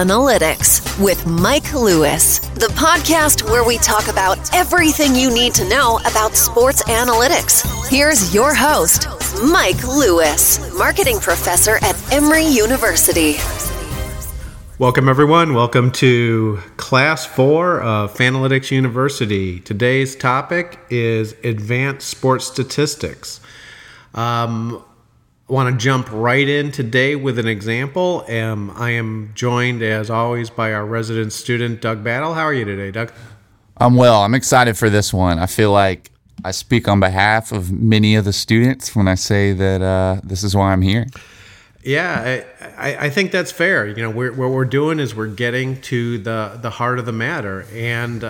Analytics with Mike Lewis, the podcast where we talk about everything you need to know about sports analytics. Here's your host, Mike Lewis, marketing professor at Emory University. Welcome, everyone. Welcome to Class 4 of Fanalytics University. Today's topic is advanced sports statistics. Um, want to jump right in today with an example. Um, I am joined, as always, by our resident student, Doug Battle. How are you today, Doug? I'm well. I'm excited for this one. I feel like I speak on behalf of many of the students when I say that uh, this is why I'm here. Yeah, I, I, I think that's fair. You know, we're, what we're doing is we're getting to the, the heart of the matter. And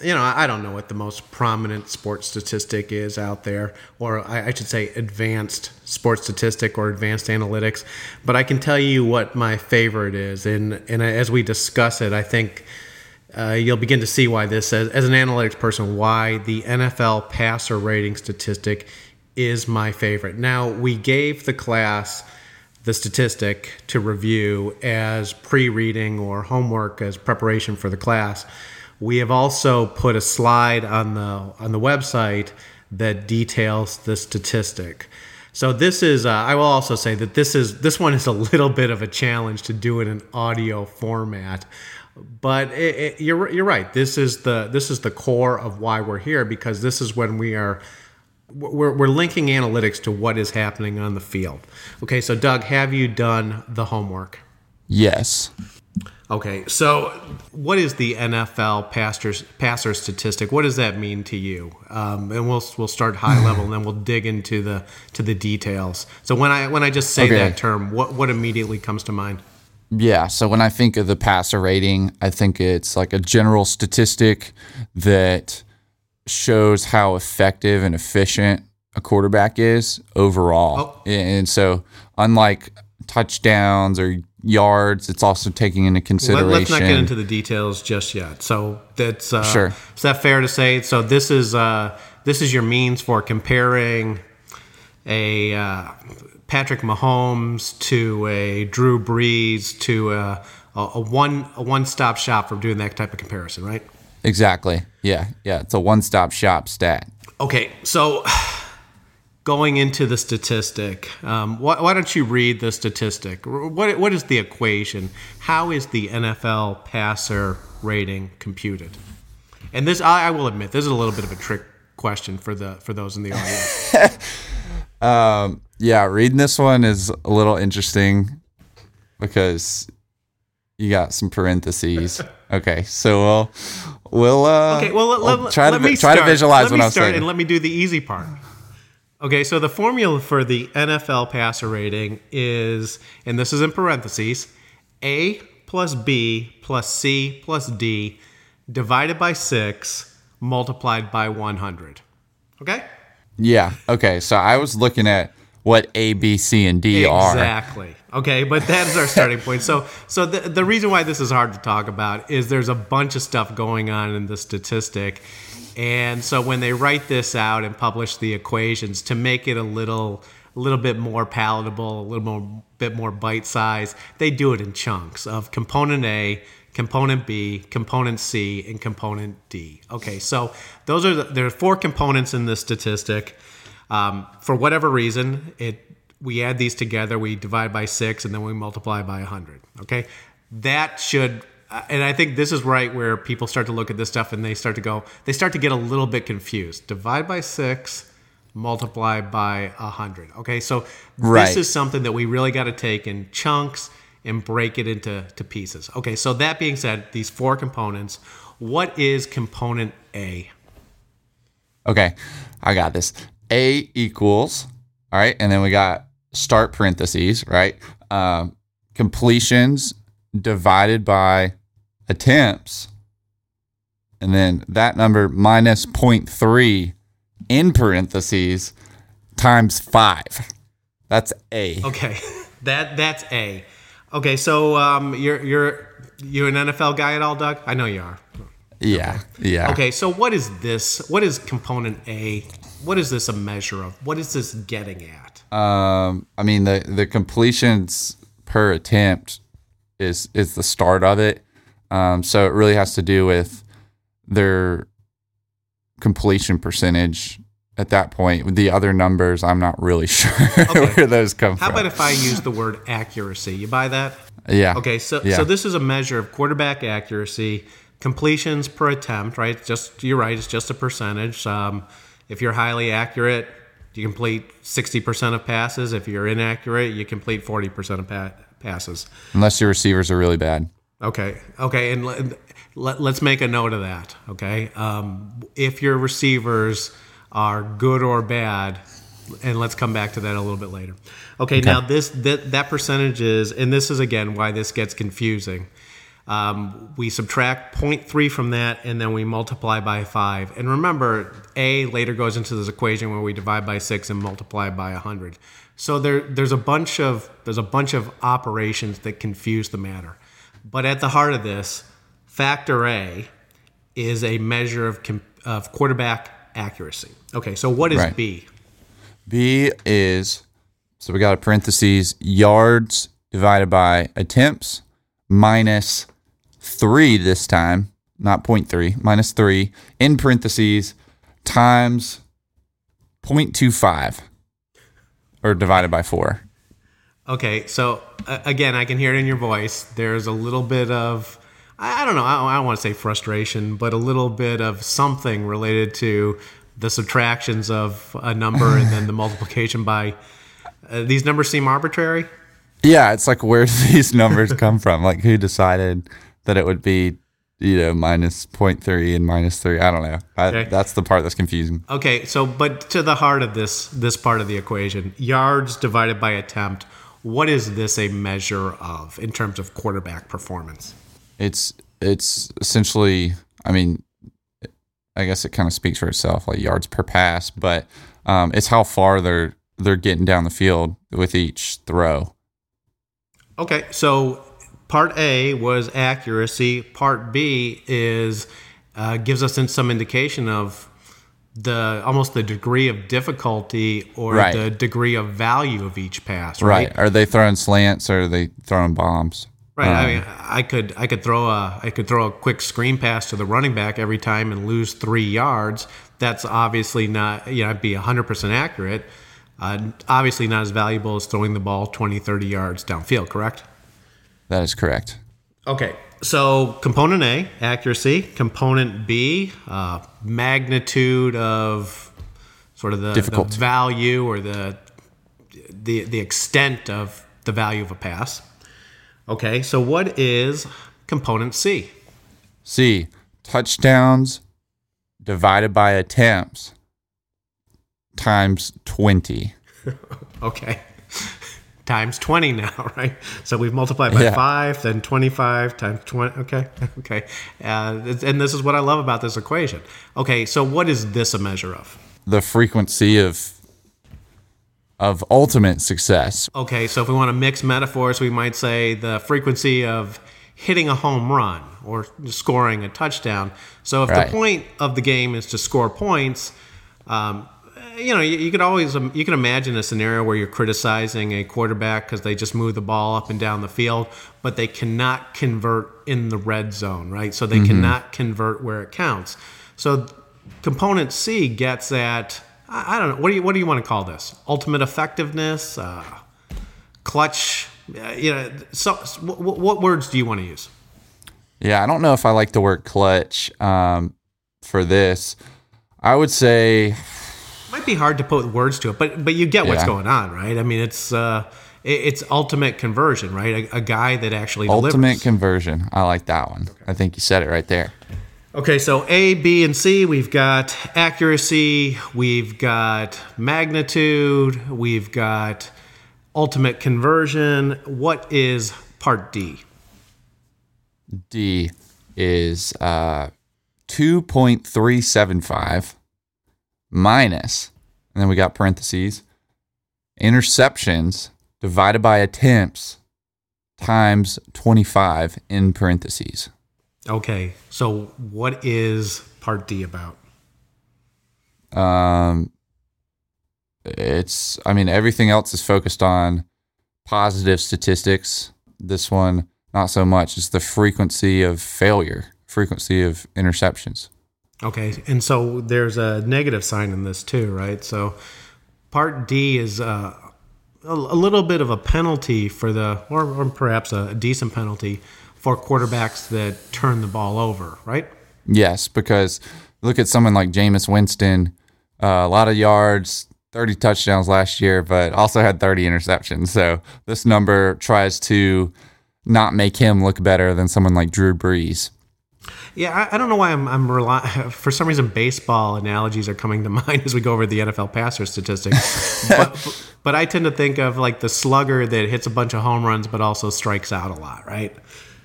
you know, I don't know what the most prominent sports statistic is out there, or I, should say advanced sports statistic or advanced analytics. But I can tell you what my favorite is. And, and as we discuss it, I think uh, you'll begin to see why this, as, as an analytics person, why the NFL passer rating statistic is my favorite. Now, we gave the class the statistic to review as pre reading or homework as preparation for the class. We have also put a slide on the on the website that details the statistic. So this is uh, I will also say that this is this one is a little bit of a challenge to do it in an audio format. But it, it, you're you're right. This is the this is the core of why we're here because this is when we are we're, we're linking analytics to what is happening on the field. Okay, so Doug, have you done the homework? Yes. Okay, so what is the NFL passer passer statistic? What does that mean to you? Um, and we'll we'll start high level, and then we'll dig into the to the details. So when I when I just say okay. that term, what what immediately comes to mind? Yeah, so when I think of the passer rating, I think it's like a general statistic that shows how effective and efficient a quarterback is overall. Oh. And so, unlike touchdowns or yards. It's also taking into consideration. Let, us not get into the details just yet. So that's uh, sure. Is that fair to say? So this is uh, this is your means for comparing a uh, Patrick Mahomes to a Drew Brees to a, a one a one stop shop for doing that type of comparison, right? Exactly. Yeah. Yeah. It's a one stop shop stat. Okay. So going into the statistic, um, why, why, don't you read the statistic? What, what is the equation? How is the NFL passer rating computed? And this, I, I will admit, this is a little bit of a trick question for the for those in the audience. um, yeah, reading this one is a little interesting because you got some parentheses. okay, so we'll we'll uh, okay. Well, let, we'll try let to try to visualize let what I'm saying, and let me do the easy part. Okay, so the formula for the NFL passer rating is, and this is in parentheses, A plus B plus C plus D divided by 6 multiplied by 100. Okay? Yeah. Okay. So I was looking at what A, B, C, and D exactly. are. Exactly. Okay, but that is our starting point. So, so the, the reason why this is hard to talk about is there's a bunch of stuff going on in the statistic, and so when they write this out and publish the equations to make it a little a little bit more palatable, a little more bit more bite size, they do it in chunks of component A, component B, component C, and component D. Okay, so those are the, there are four components in this statistic. Um, for whatever reason, it we add these together, we divide by six, and then we multiply by 100. Okay, that should and I think this is right where people start to look at this stuff and they start to go, they start to get a little bit confused. Divide by six, multiply by a hundred. Okay, so right. this is something that we really got to take in chunks and break it into to pieces. Okay, so that being said, these four components. What is component A? Okay, I got this. A equals, all right, and then we got start parentheses, right? Um, completions divided by attempts, and then that number minus 0.3 in parentheses times five. That's A. Okay, that that's A. Okay, so um, you're you're you an NFL guy at all, Doug? I know you are. Yeah, yeah. Okay, so what is this? What is component A? What is this a measure of? What is this getting at? Um, I mean the the completions per attempt is is the start of it. Um, so it really has to do with their completion percentage at that point. The other numbers, I'm not really sure where those come How from. about if I use the word accuracy? You buy that? yeah. Okay, so Yeah. so this is a measure of quarterback accuracy, completions per attempt, right? Just you're right, it's just a percentage. Um, if you're highly accurate, you complete 60% of passes. If you're inaccurate, you complete 40% of pa- passes. Unless your receivers are really bad. Okay, okay, and let, let's make a note of that. Okay, um, if your receivers are good or bad, and let's come back to that a little bit later. Okay, now this that, that percentage is, and this is again why this gets confusing. Um, we subtract 0.3 from that, and then we multiply by five. And remember, a later goes into this equation where we divide by six and multiply by 100. So there, there's a bunch of there's a bunch of operations that confuse the matter. But at the heart of this, factor A is a measure of, of quarterback accuracy. Okay, so what is Right. B? B is so we got a parentheses yards divided by attempts minus three this time, not 0.3, minus three in parentheses times 0.25 or divided by four. Okay, so uh, again, I can hear it in your voice. There's a little bit of, I, I don't know, I don't, I don't want to say frustration, but a little bit of something related to the subtractions of a number and then the multiplication by. Uh, these numbers seem arbitrary. Yeah, it's like where do these numbers come from? Like who decided that it would be, you know, minus 0.3 and minus 3? I don't know. I, Okay. That's the part that's confusing. Okay, so but to the heart of this this part of the equation, yards divided by attempt. What is this a measure of in terms of quarterback performance? It's it's essentially, I mean, I guess it kind of speaks for itself, like yards per pass, but um, it's how far they're they're getting down the field with each throw. Okay, so part A was accuracy. Part B is uh, gives us in some indication of the almost the degree of difficulty or Right. the degree of value of each pass. Right. Right? Are they throwing slants or are they throwing bombs? Right. I mean, I could I could throw a I could throw a quick screen pass to the running back every time and lose three yards. That's obviously not you know I'd be 100 percent accurate. Uh, obviously not as valuable as throwing the ball 20, 30 yards downfield. Correct. That is correct. Okay. So component A, accuracy. Component B, uh, magnitude of sort of the, the value or the, the the extent of the value of a pass. Okay. So what is component C? C touchdowns divided by attempts times 20. Okay. Times 20 now, right? So we've multiplied by Yeah. 5, then 25 times 20. Okay. Okay. Uh, and this is what I love about this equation. Okay. So what is this a measure of? The frequency of of ultimate success. Okay, so if we want to mix metaphors, we might say the frequency of hitting a home run or scoring a touchdown. So if Right. the point of the game is to score points, um, you know, you, you could always um, you can imagine a scenario where you're criticizing a quarterback because they just move the ball up and down the field, but they cannot convert in the red zone, right? So they cannot convert where it counts. So component C gets at I, I don't know what do you what do you want to call this? Ultimate effectiveness, uh, clutch. Uh, you know, so, so what, what words do you want to use? Yeah, I don't know if I like the word clutch um, for this. I would say might be hard to put words to it, but but you get what's Yeah. going on, right? I mean, it's uh, it- it's ultimate conversion, right? A, a guy that actually ultimate delivers. conversion. I like that one. I think you said it right there. okay, so A, B, and C. We've got accuracy. We've got magnitude. We've got ultimate conversion. What is part D? D is uh, 2.375 minus, and then we got parentheses, interceptions divided by attempts times 25 in parentheses. Okay, so what is part D about? Um, it's, I mean, everything else is focused on positive statistics. This one, not so much. It's the frequency of failure, frequency of interceptions. Okay, and so there's a negative sign in this too, right? So part D is uh, a, little bit of a penalty for the, or, or perhaps a decent penalty for quarterbacks that turn the ball over, right? Yes, because look at someone like Jameis Winston, uh, a lot of yards, 30 touchdowns last year, but also had 30 interceptions. So this number tries to not make him look better than someone like Drew Brees. Yeah, I, I don't know why I'm, I'm rely- for some reason baseball analogies are coming to mind as we go over the NFL passer statistics. but, but I tend to think of like the slugger that hits a bunch of home runs but also strikes out a lot, right?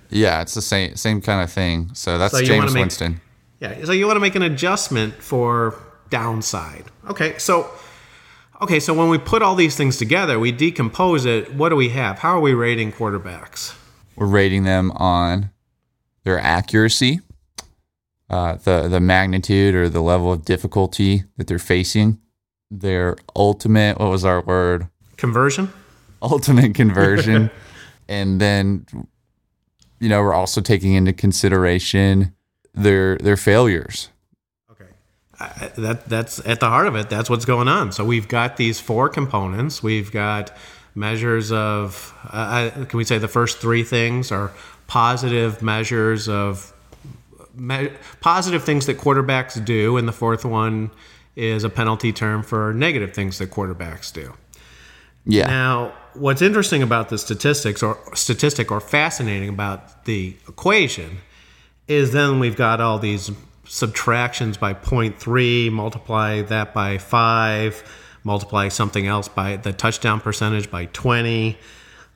Yeah, it's the same same kind of thing. So that's So James make- Winston. Yeah, so you want to make an adjustment for downside. Okay, so okay, so when we put all these things together, we decompose it. What do we have? How are we rating quarterbacks? We're rating them on their accuracy, uh, the the magnitude or the level of difficulty that they're facing, their ultimate what was our word? Conversion? Ultimate conversion, and then you know we're also taking into consideration their their failures. Okay. Uh, that that's at the heart of it. That's what's going on. So we've got these four components. We've got measures of. Uh, can we say the first three things are positive measures of me- positive things that quarterbacks do, and the fourth one is a penalty term for negative things that quarterbacks do. Yeah, Now, what's interesting about the statistics or statistic or fascinating about the equation is then we've got all these subtractions by 0.3, multiply that by 5, multiply something else by the touchdown percentage by 20.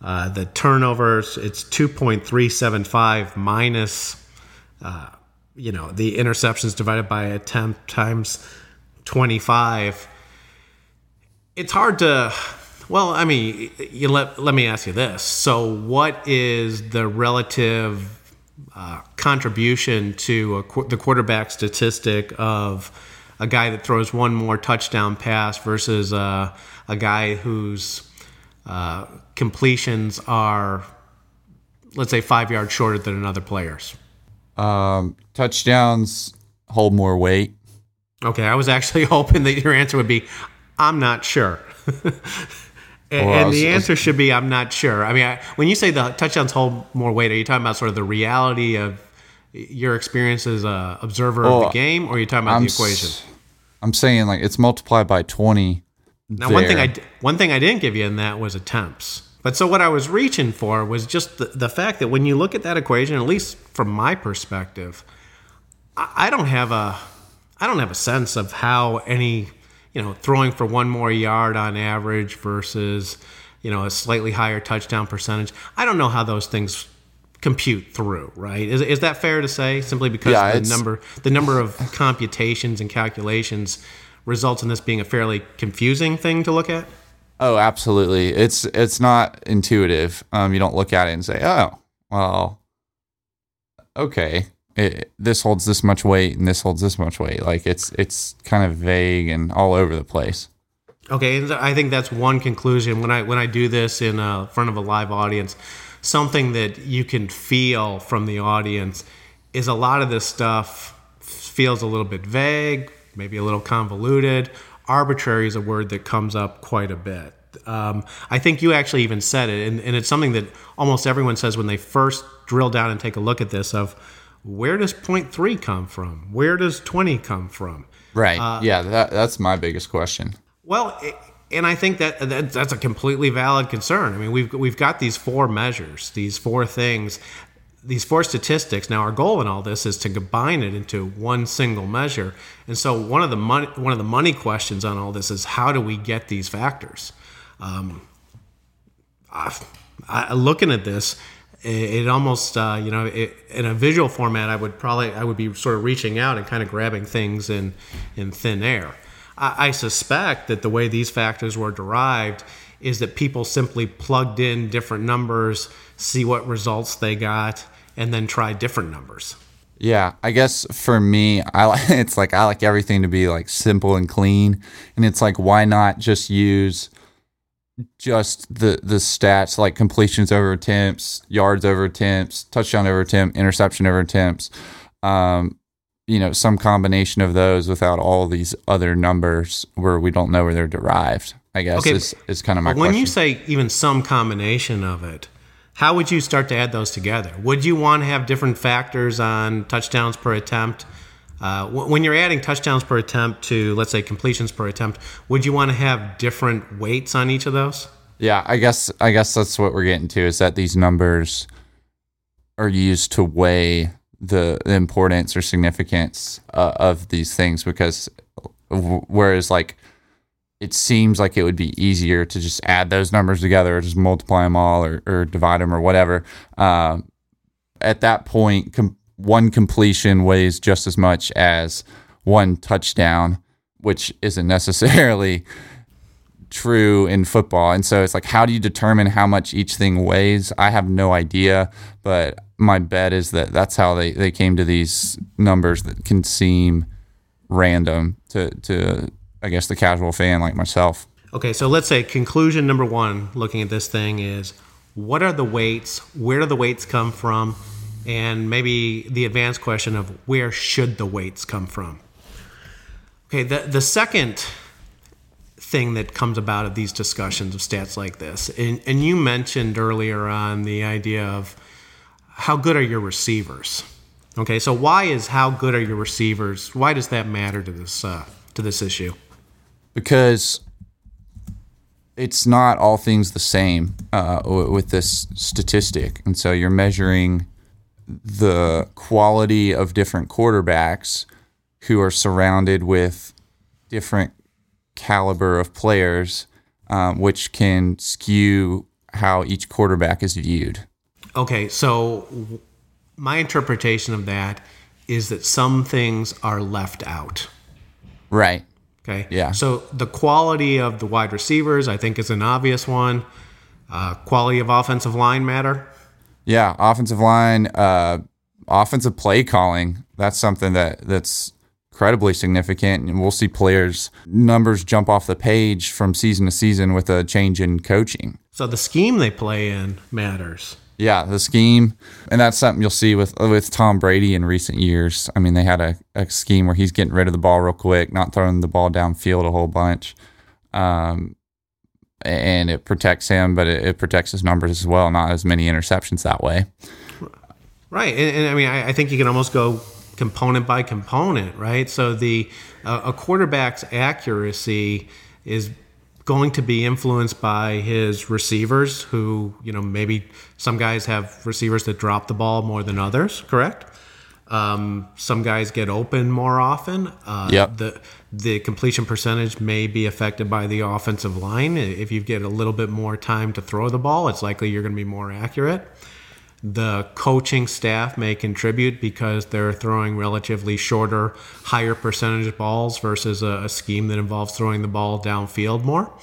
Uh, the turnovers, it's 2.375 minus, uh, you know, the interceptions divided by attempt times 25 it's hard to well i mean you let, let me ask you this. So what is the relative uh, contribution to qu- the quarterback statistic of a guy that throws one more touchdown pass versus uh, a guy whose uh, completions are let's say five yards shorter than another player's um, touchdowns hold more weight. Okay, I was actually hoping that your answer would be, "I'm not sure," and, Well, and was- the I was- answer should be, "I'm not sure." I mean, I, when you say the touchdowns hold more weight, are you talking about sort of the reality of your experience as a observer of the game, or are you talking about I'm the equation? s- I'm saying like it's multiplied by 20. Now, one thing I one thing I didn't give you in that was attempts. But so what I was reaching for was just the, the fact that when you look at that equation, at least from my perspective, I, I don't have a I don't have a sense of how any you know throwing for one more yard on average versus you know a slightly higher touchdown percentage. I don't know how those things compute through. Right? Is, is that fair to say? Simply because Yeah, the number the number of computations and calculations results in this being a fairly confusing thing to look at. Oh, absolutely. It's it's not intuitive. Um, you don't look at it and say, "Oh, well, okay, it, this holds this much weight and this holds this much weight." Like it's it's kind of vague and all over the place. Okay, and I think that's one conclusion when I when I do this in uh, front of a live audience. Something that you can feel from the audience is a lot of this stuff feels a little bit vague, maybe a little convoluted. Arbitrary is a word that comes up quite a bit. Um, I think you actually even said it, and, and it's something that almost everyone says when they first drill down and take a look at this. Of where does point three come from? Where does twenty come from? Right. yeah. That that's my biggest question. Well, i- and I think that, that that's a completely valid concern. I mean, we've we've got these four measures, these four things, these four statistics. Now, our goal in all this is to combine it into one single measure. And so, one of the money one of the money questions on all this is how do we get these factors? Um, I, I, looking at this, it, it almost uh, you know it, in a visual format, I would probably I would be sort of reaching out and kind of grabbing things in in thin air. I, I suspect that the way these factors were derived is that people simply plugged in different numbers, see what results they got, and then try different numbers. Yeah, I guess for me, I like it's like I like everything to be like simple and clean, and it's like why not just use just the the stats like completions over attempts, yards over attempts, touchdown over attempt, interception over attempts. Um, you know, some combination of those without all these other numbers where we don't know where they're derived. I guess okay. is is kind of my. When question. you say even some combination of it, how would you start to add those together? Would you want to have different factors on touchdowns per attempt? Uh, when you're adding touchdowns per attempt to, let's say, completions per attempt, would you want to have different weights on each of those? Yeah, I guess I guess that's what we're getting to is that these numbers are used to weigh the, importance or significance uh, of these things because whereas like it seems like it would be easier to just add those numbers together or just multiply them all or, or divide them or whatever. Uh, at that point, com- one completion weighs just as much as one touchdown, which isn't necessarily true in football. And so it's like, how do you determine how much each thing weighs? I have no idea, but my bet is that that's how they, they came to these numbers that can seem random to, to, I guess, the casual fan like myself. Okay, so let's say conclusion number one looking at this thing is what are the weights? Where do the weights come from? and maybe the advanced question of where should the weights come from. Okay, the, the second thing that comes about of these discussions of stats like this, and, and you mentioned earlier on the idea of how good are your receivers. Okay, so why is how good are your receivers? Why does that matter to this uh, to this issue? Because it's not all things the same uh, with this statistic, and so you're measuring the quality of different quarterbacks who are surrounded with different caliber of players, um, which can skew how each quarterback is viewed. Okay, so my interpretation of that is that some things are left out. Right. Okay. Yeah. So the quality of the wide receivers, I think, is an obvious one. Uh, quality of offensive line matter. Yeah, offensive line, uh, offensive play calling. That's something that that's incredibly significant, and we'll see players numbers jump off the page from season to season with a change in coaching. So the scheme they play in matters. Yeah, the scheme, and that's something you'll see with with Tom Brady in recent years. I mean, they had a, a scheme where he's getting rid of the ball real quick, not throwing the ball downfield a whole bunch. Um, and it protects him, but it, it, protects his numbers as well. Not as many interceptions that way. Right, and, and I mean, I, I, think you can almost go component by component, right? So the uh, a quarterback's accuracy is going to be influenced by his receivers, who you know maybe some guys have receivers that drop the ball more than others. Correct. Um, some guys get open more often. Uh, yep. The the completion percentage may be affected by the offensive line. If you get a little bit more time to throw the ball, it's likely you're going to be more accurate. The coaching staff may contribute because they're throwing relatively shorter, higher percentage balls versus a, a scheme that involves throwing the ball downfield more.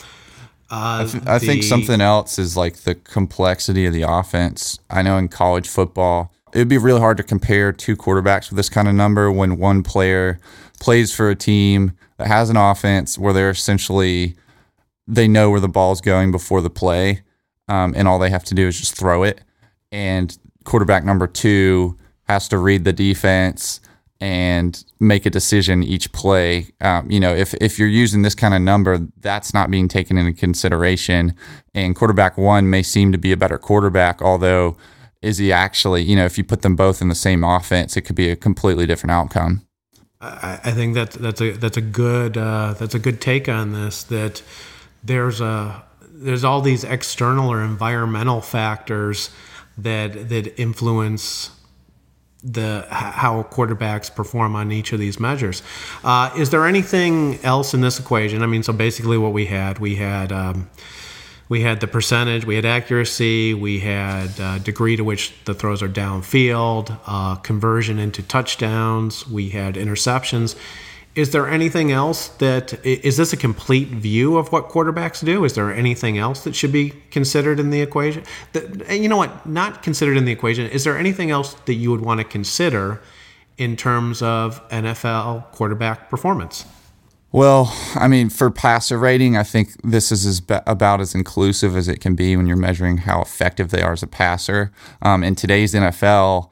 Uh, I, th- I the, think something else is like the complexity of the offense. I know in college football, it would be really hard to compare two quarterbacks with this kind of number when one player plays for a team that has an offense where they're essentially they know where the ball's going before the play, um, and all they have to do is just throw it. And quarterback number two has to read the defense and make a decision each play. Um, you know, if if you're using this kind of number, that's not being taken into consideration. And quarterback one may seem to be a better quarterback, although is he actually? You know, if you put them both in the same offense, it could be a completely different outcome. I, think that that's a that's a good uh, that's a good take on this. That there's a there's all these external or environmental factors that that influence the how quarterbacks perform on each of these measures. Uh, is there anything else in this equation? I mean, so basically, what we had we had. Um, we had the percentage, we had accuracy, we had uh, degree to which the throws are downfield, uh, conversion into touchdowns, we had interceptions. Is there anything else that is this a complete view of what quarterbacks do? Is there anything else that should be considered in the equation? You know what? Not considered in the equation. Is there anything else that you would want to consider in terms of NFL quarterback performance? Well, I mean, for passer rating, I think this is as about as inclusive as it can be when you're measuring how effective they are as a passer. Um, in today's NFL,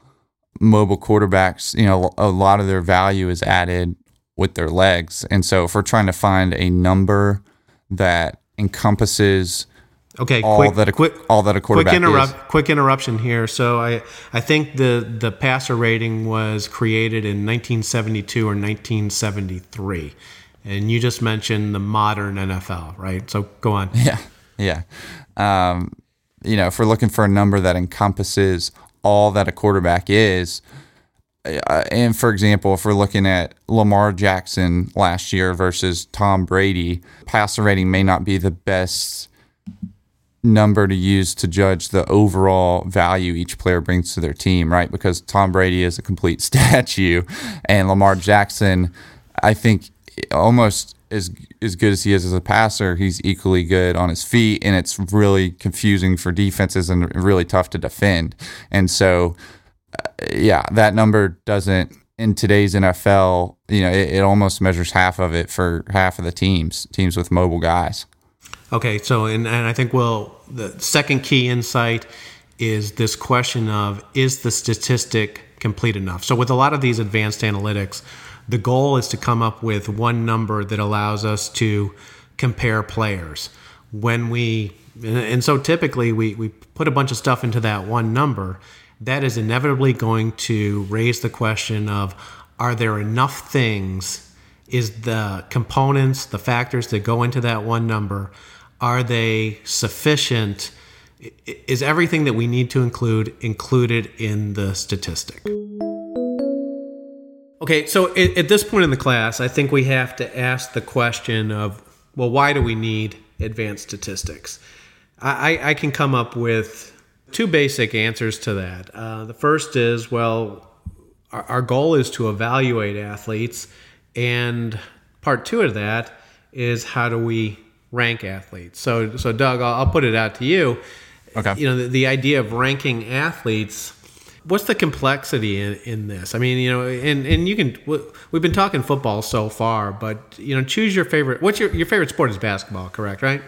mobile quarterbacks, you know, a lot of their value is added with their legs. And so if we're trying to find a number that encompasses Okay, all quick, that a, quick, all that a quarterback quick, interrupt, is. quick interruption here. So I, I think the the passer rating was created in 1972 or 1973, and you just mentioned the modern NFL, right? So go on. Yeah, yeah. Um, you know, if we're looking for a number that encompasses all that a quarterback is, uh, and for example, if we're looking at Lamar Jackson last year versus Tom Brady, passer rating may not be the best number to use to judge the overall value each player brings to their team, right? Because Tom Brady is a complete statue, and Lamar Jackson, I think, almost as as good as he is as a passer, he's equally good on his feet, and it's really confusing for defenses and really tough to defend. And so, yeah, that number doesn't in today's NFL. You know, it, it almost measures half of it for half of the teams, teams with mobile guys. Okay, so and, and I think well, the second key insight is this question of is the statistic complete enough? So with a lot of these advanced analytics, the goal is to come up with one number that allows us to compare players. When we and so typically we, we put a bunch of stuff into that one number, that is inevitably going to raise the question of are there enough things? Is the components, the factors that go into that one number, are they sufficient? Is everything that we need to include included in the statistic? Okay, so at, this point in the class, I think we have to ask the question of, well, why do we need advanced statistics? I, I can come up with two basic answers to that. Uh, the first is, well, our, our goal is to evaluate athletes, and part two of that is how do we rank athletes. So, so Doug, I'll, I'll put it out to you. Okay. You know, the, the idea of ranking athletes. What's the complexity in, in this? I mean, you know, and, and you can. We've been talking football so far, but you know, choose your favorite. What's your your favorite sport is basketball, correct? Right?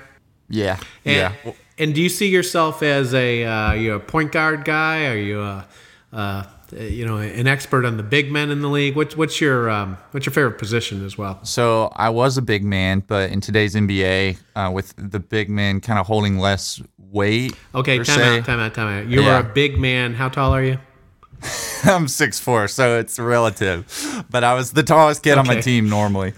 Yeah. And, yeah. And do you see yourself as a uh, you a point guard guy? Are you a uh, you know an expert on the big men in the league? What's what's your um, what's your favorite position as well? So I was a big man, but in today's NBA, uh, with the big men kind of holding less weight. Okay, time se, out, time out, time out. You yeah. are a big man. How tall are you? I'm six four, so it's relative. But I was the tallest kid okay. on my team normally.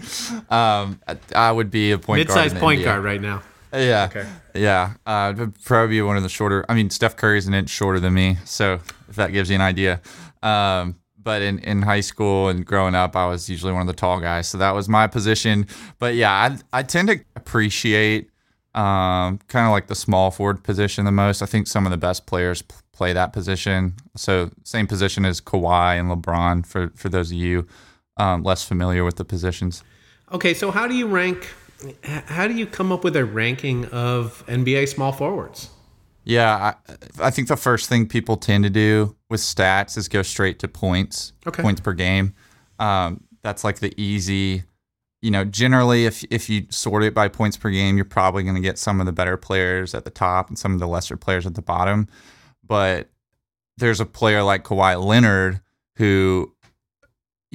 Um, I would be a point guard. mid-sized point NBA. guard right now. Yeah. Okay. Yeah. Uh, probably one of the shorter. I mean, Steph Curry's an inch shorter than me, so if that gives you an idea. Um, but in, in high school and growing up, I was usually one of the tall guys, so that was my position. But yeah, I I tend to appreciate um, kind of like the small forward position the most. I think some of the best players play that position. So same position as Kawhi and LeBron for for those of you um, less familiar with the positions. Okay, so how do you rank? How do you come up with a ranking of NBA small forwards? Yeah, I, I think the first thing people tend to do with stats is go straight to points, okay. points per game. Um, that's like the easy, you know. Generally, if if you sort it by points per game, you're probably going to get some of the better players at the top and some of the lesser players at the bottom. But there's a player like Kawhi Leonard who,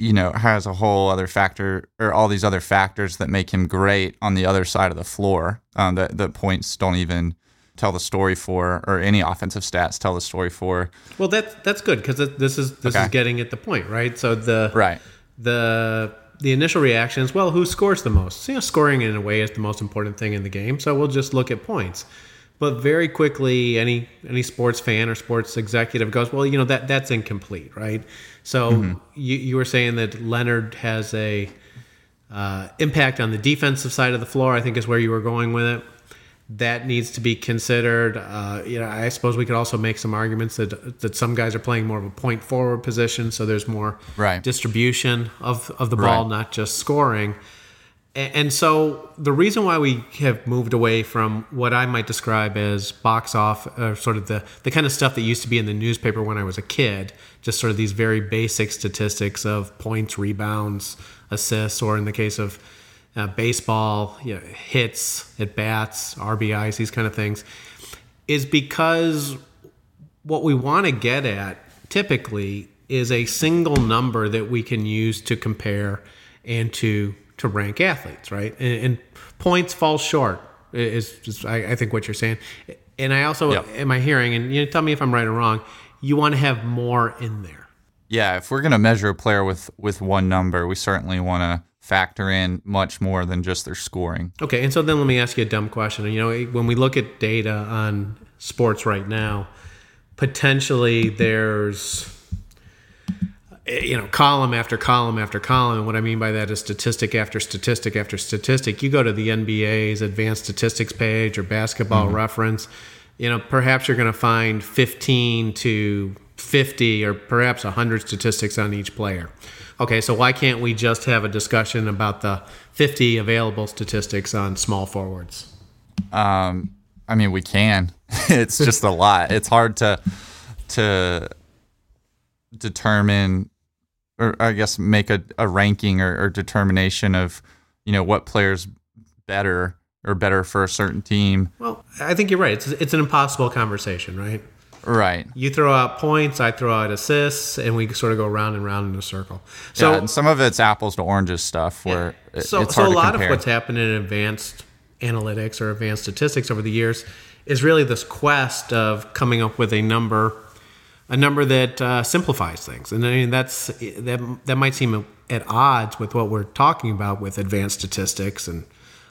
you know, has a whole other factor or all these other factors that make him great on the other side of the floor. Um, that the points don't even tell the story for, or any offensive stats tell the story for. Well, that's that's good because this is this Okay. is getting at the point, right? So the Right. the the initial reaction is, well, who scores the most? You know, scoring in a way is the most important thing in the game, so we'll just look at points. But very quickly, any any sports fan or sports executive goes, well, you know that that's incomplete, right? So you you were saying that Leonard has a uh, impact on the defensive side of the floor. I think is where you were going with it. That needs to be considered. Uh, you know, I suppose we could also make some arguments that that some guys are playing more of a point forward position, so there's more Right. distribution of of the ball, Right. not just scoring. And so the reason why we have moved away from what I might describe as box off, or sort of the, the kind of stuff that used to be in the newspaper when I was a kid, just sort of these very basic statistics of points, rebounds, assists, or in the case of uh, baseball, you know, hits, at bats, RBIs, these kind of things, is because what we want to get at typically is a single number that we can use to compare and to to rank athletes, right? And, and points fall short is just I, I, think what you're saying. And I also yep. am I hearing, and you know, tell me if I'm right or wrong. You want to have more in there. Yeah, if we're going to measure a player with with one number, we certainly want to factor in much more than just their scoring. Okay, and so then let me ask you a dumb question. You know, when we look at data on sports right now, potentially there's you know column after column after column and what i mean by that is statistic after statistic after statistic you go to the nba's advanced statistics page or basketball mm-hmm. reference you know perhaps you're going to find 15 to 50 or perhaps 100 statistics on each player. Okay so why can't we just have a discussion about the 50 available statistics on small forwards? Um, i mean we can. It's just a lot. It's hard to to determine or I guess make a, a ranking or, or determination of, you know, what players better or better for a certain team. Well, I think you're right. It's it's an impossible conversation, right? Right. You throw out points, I throw out assists, and we sort of go round and round in a circle. So yeah, and some of it's apples to oranges stuff where yeah. so, it's hard so a lot compare. of what's happened in advanced analytics or advanced statistics over the years is really this quest of coming up with a number a number that uh, simplifies things. And I mean, that's that that might seem at odds with what we're talking about with advanced statistics and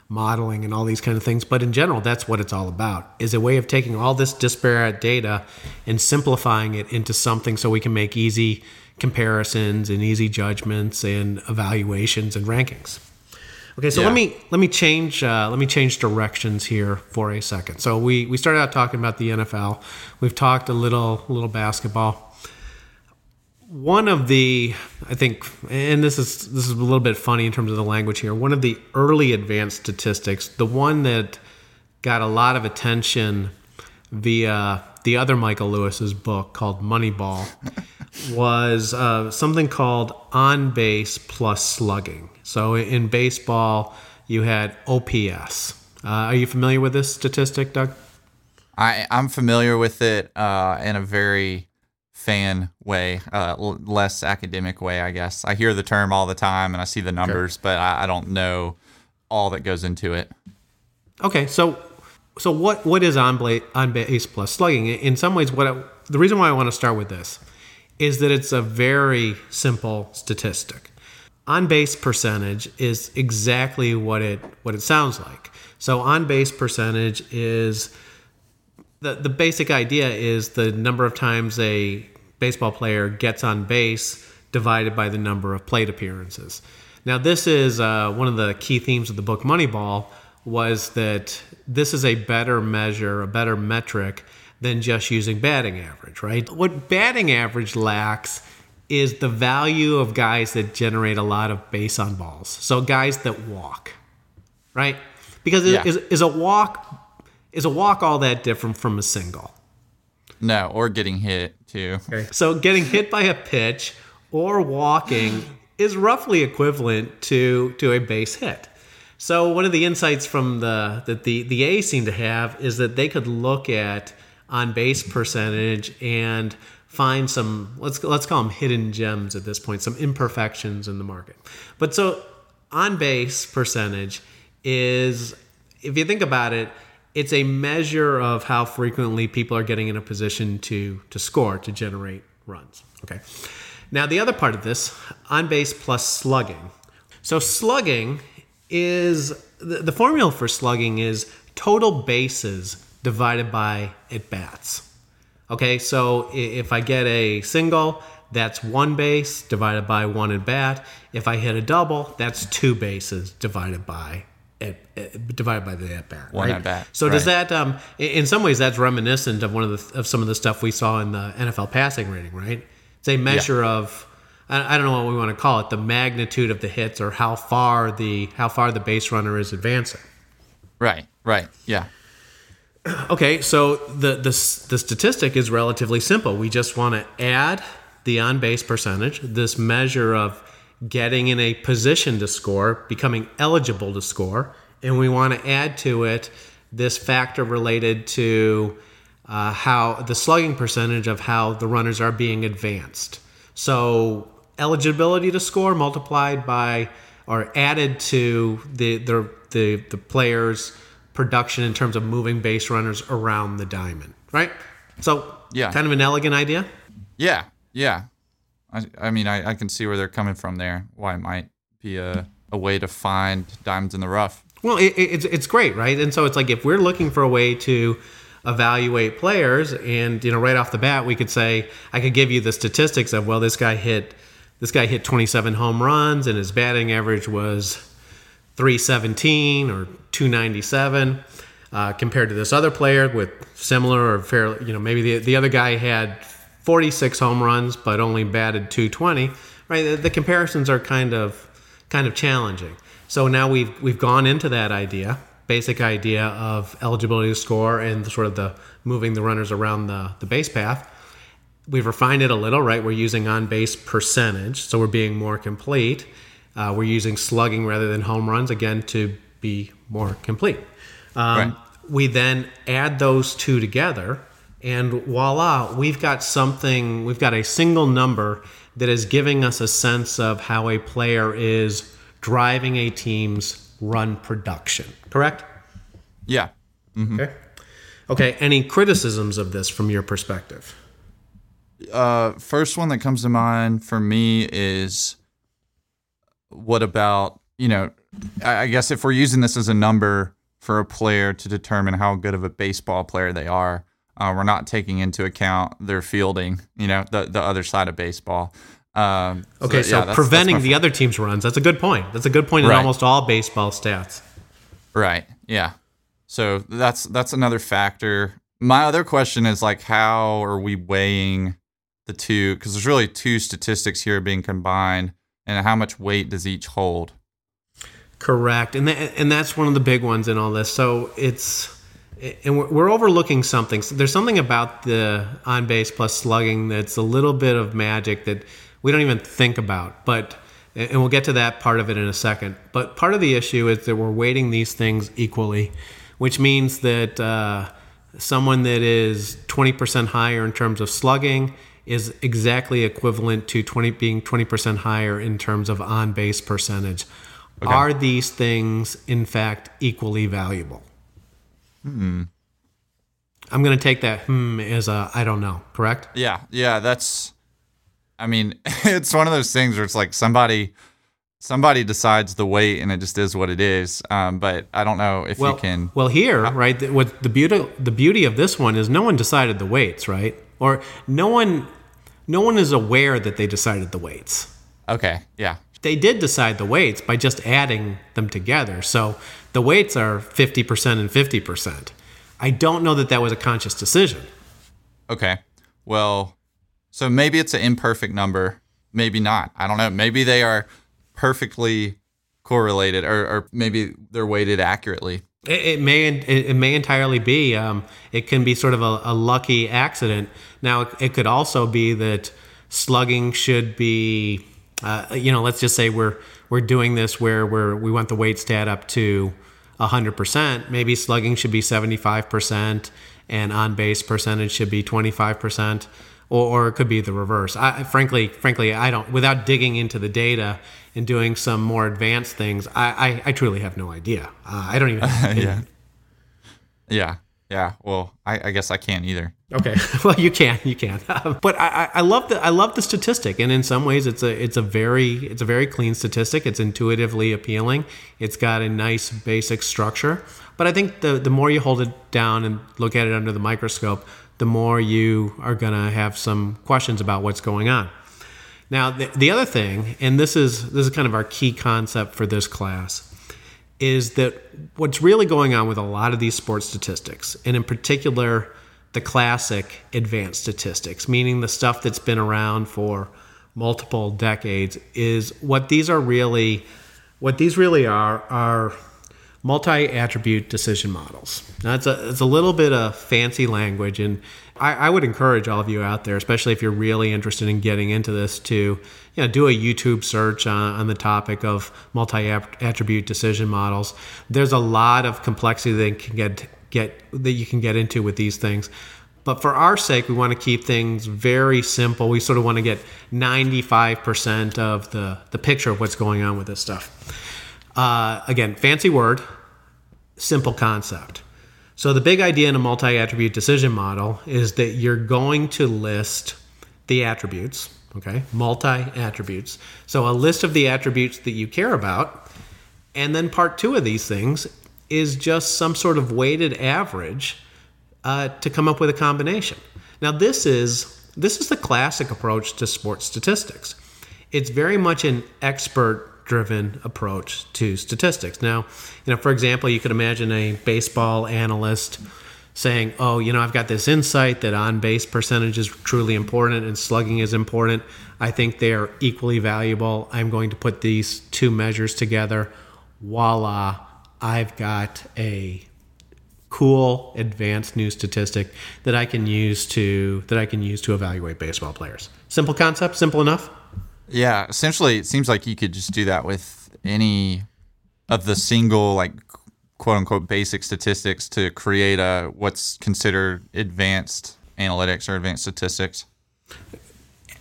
modeling and all these kind of things. But in general, that's what it's all about: is a way of taking all this disparate data and simplifying it into something so we can make easy comparisons and easy judgments and evaluations and rankings. Okay, so yeah. let me let me change uh, let me change directions here for a second. So we we started out talking about the NFL. We've talked a little little basketball. One of the I think, and this is this is a little bit funny in terms of the language here. One of the early advanced statistics, the one that got a lot of attention via the other Michael Lewis's book called Moneyball, was uh, something called on base plus slugging. So in baseball, you had OPS. Uh, are you familiar with this statistic, Doug? I, I'm familiar with it uh, in a very fan way, uh, less academic way, I guess. I hear the term all the time and I see the numbers, okay. but I, I, don't know all that goes into it. Okay, so so what what is on, bla- on base plus slugging? In some ways, what I, the reason why I want to start with this is that it's a very simple statistic on base percentage is exactly what it what it sounds like. So on base percentage is the the basic idea is the number of times a baseball player gets on base divided by the number of plate appearances. Now this is uh, one of the key themes of the book Moneyball was that this is a better measure, a better metric than just using batting average, right? What batting average lacks is the value of guys that generate a lot of base on balls. So guys that walk, right? Because yeah. is, is a walk is a walk all that different from a single? No, or getting hit too. Okay. So getting hit by a pitch or walking is roughly equivalent to to a base hit. So one of the insights from the that the the A's seem to have is that they could look at on base percentage and find some let's let's call them hidden gems at this point, some imperfections in the market. But so on base percentage is if you think about it, it's a measure of how frequently people are getting in a position to to score to generate runs. Okay. Now the other part of this, on base plus slugging. So slugging is the, the formula for slugging is total bases divided by at bats. Okay, so if I get a single, that's one base divided by one at bat. If I hit a double, that's two bases divided by at, at, divided by the at bat. One right? at bat. So right. does that? Um, in some ways, that's reminiscent of one of the of some of the stuff we saw in the NFL passing rating. Right? It's a measure yeah. of I don't know what we want to call it, the magnitude of the hits or how far the how far the base runner is advancing. Right. Right. Yeah. Okay, so the, the the statistic is relatively simple. We just want to add the on base percentage, this measure of getting in a position to score, becoming eligible to score, and we want to add to it this factor related to uh, how the slugging percentage of how the runners are being advanced. So eligibility to score multiplied by or added to the the the, the players' production in terms of moving base runners around the diamond, right? So Yeah. kind of an elegant idea. Yeah, yeah. I, I mean, I, I can see where they're coming from there. Why it might be a, a way to find diamonds in the rough. Well, it, it- it's it's great, right? And so it's like if we're looking for a way to evaluate players, and you know, right off the bat, we could say I could give you the statistics of well, this guy hit this guy hit 27 home runs, and his batting average was 317 or 297. Uh, compared to this other player with similar or fairly, you know, maybe the, the other guy had 46 home runs but only batted 220. Right, the, the comparisons are kind of kind of challenging. So now we've we've gone into that idea, basic idea of eligibility to score and sort of the moving the runners around the, the base path. We've refined it a little, right? We're using on base percentage, so we're being more complete. Uh, we're using slugging rather than home runs again to be more complete. Um, Right. We then add those two together, and voila, we've got something. We've got a single number that is giving us a sense of how a player is driving a team's run production. Correct? Yeah. Okay. Okay. Any criticisms of this from your perspective? Uh, first one that comes to mind for me is what about, you know, I I guess if we're using this as a number for a player to determine how good of a baseball player they are, uh, we're not taking into account their fielding, you know, the, the other side of baseball. Um, Okay, so yeah, that's- preventing that's the other team's runs. That's a good point. That's a good point in almost all baseball stats. Right. Yeah. So that's that's another factor. My other question is like how are we weighing the two cuz there's really two statistics here being combined and how much weight does each hold? Correct, and tha- and that's one of the big ones in all this. So it's and we're, we're overlooking something. So there's something about the on base plus slugging that's a little bit of magic that we don't even think about. But and we'll get to that part of it in a second. But part of the issue is that we're weighting these things equally, which means that uh, someone that is 20% higher in terms of slugging is exactly equivalent to 20 being 20% higher in terms of on base percentage. Are these things in fact equally valuable? I'm going to take that hmm as a I don't know, correct? Yeah. Yeah, that's I mean, it's one of those things where it's like somebody somebody decides the weight and it just is what it is. Um, but I don't know if Well, you can well here, right? th- What the beauty the beauty of this one is no one decided the weights, right? Or no one no one is aware that they decided the weights. Okay. Yeah. They did decide the weights by just adding them together. So the weights are 50% and 50%. I don't know that that was a conscious decision. Okay. Well, so maybe it's an imperfect number. Maybe not. I don't know. Maybe they are perfectly correlated, or, or maybe they're weighted accurately. It, it may it, it may entirely be. Um, it can be sort of a, a lucky accident. Now it, it could also be that slugging should be, uh, you know, let's just say we're we're doing this where we're we want the weight stat up to hundred percent. Maybe slugging should be seventy five percent, and on base percentage should be twenty five percent. Or, or it could be the reverse. I, frankly, frankly, I don't. Without digging into the data and doing some more advanced things, I, I, I truly have no idea. Uh, I don't even. have an. Yeah. Yeah. Well, I, I guess I can't either. Okay, well you can, you can, but I, I- love the I love the statistic, and in some ways it's a it's a very it's a very clean statistic. It's intuitively appealing. It's got a nice basic structure, but I think the the more you hold it down and look at it under the microscope, the more you are gonna have some questions about what's going on. Now the, the other thing, and this is this is kind of our key concept for this class, is that what's really going on with a lot of these sports statistics, and in particular the classic advanced statistics, meaning the stuff that's been around for multiple decades, is what these are really what these really are are multi-attribute decision models. Now, it's a, it's a little bit of fancy language, and I, I, would encourage all of you out there, especially if you're really interested in getting into this, to you know, do a YouTube search on, on the topic of multi-attribute decision models. There's a lot of complexity that can get get that you can get into with these things. But for our sake, we want to keep things very simple. We sort of want to get 95% of the, the picture of what's going on with this stuff. Uh, again, fancy word, simple concept. So the big idea in a multi-attribute decision model is that you're going to list the attributes, okay? Multi-attributes. So a list of the attributes that you care about, and then part 2 of these things is just some sort of weighted average uh, to come up with a combination. Now this is this is the classic approach to sports statistics. It's very much an expert driven approach to statistics. Now, you know, for example, you could imagine a baseball analyst saying, "Oh, you know, I've got this insight that on base percentage is truly important and slugging is important. I think they are equally valuable. I'm going to put these two measures together. Voila, I've got a cool advanced new statistic that I can use to that I can use to evaluate baseball players. Simple concept, simple enough. Yeah, essentially, it seems like you could just do that with any of the single like quote unquote basic statistics to create a what's considered advanced analytics or advanced statistics.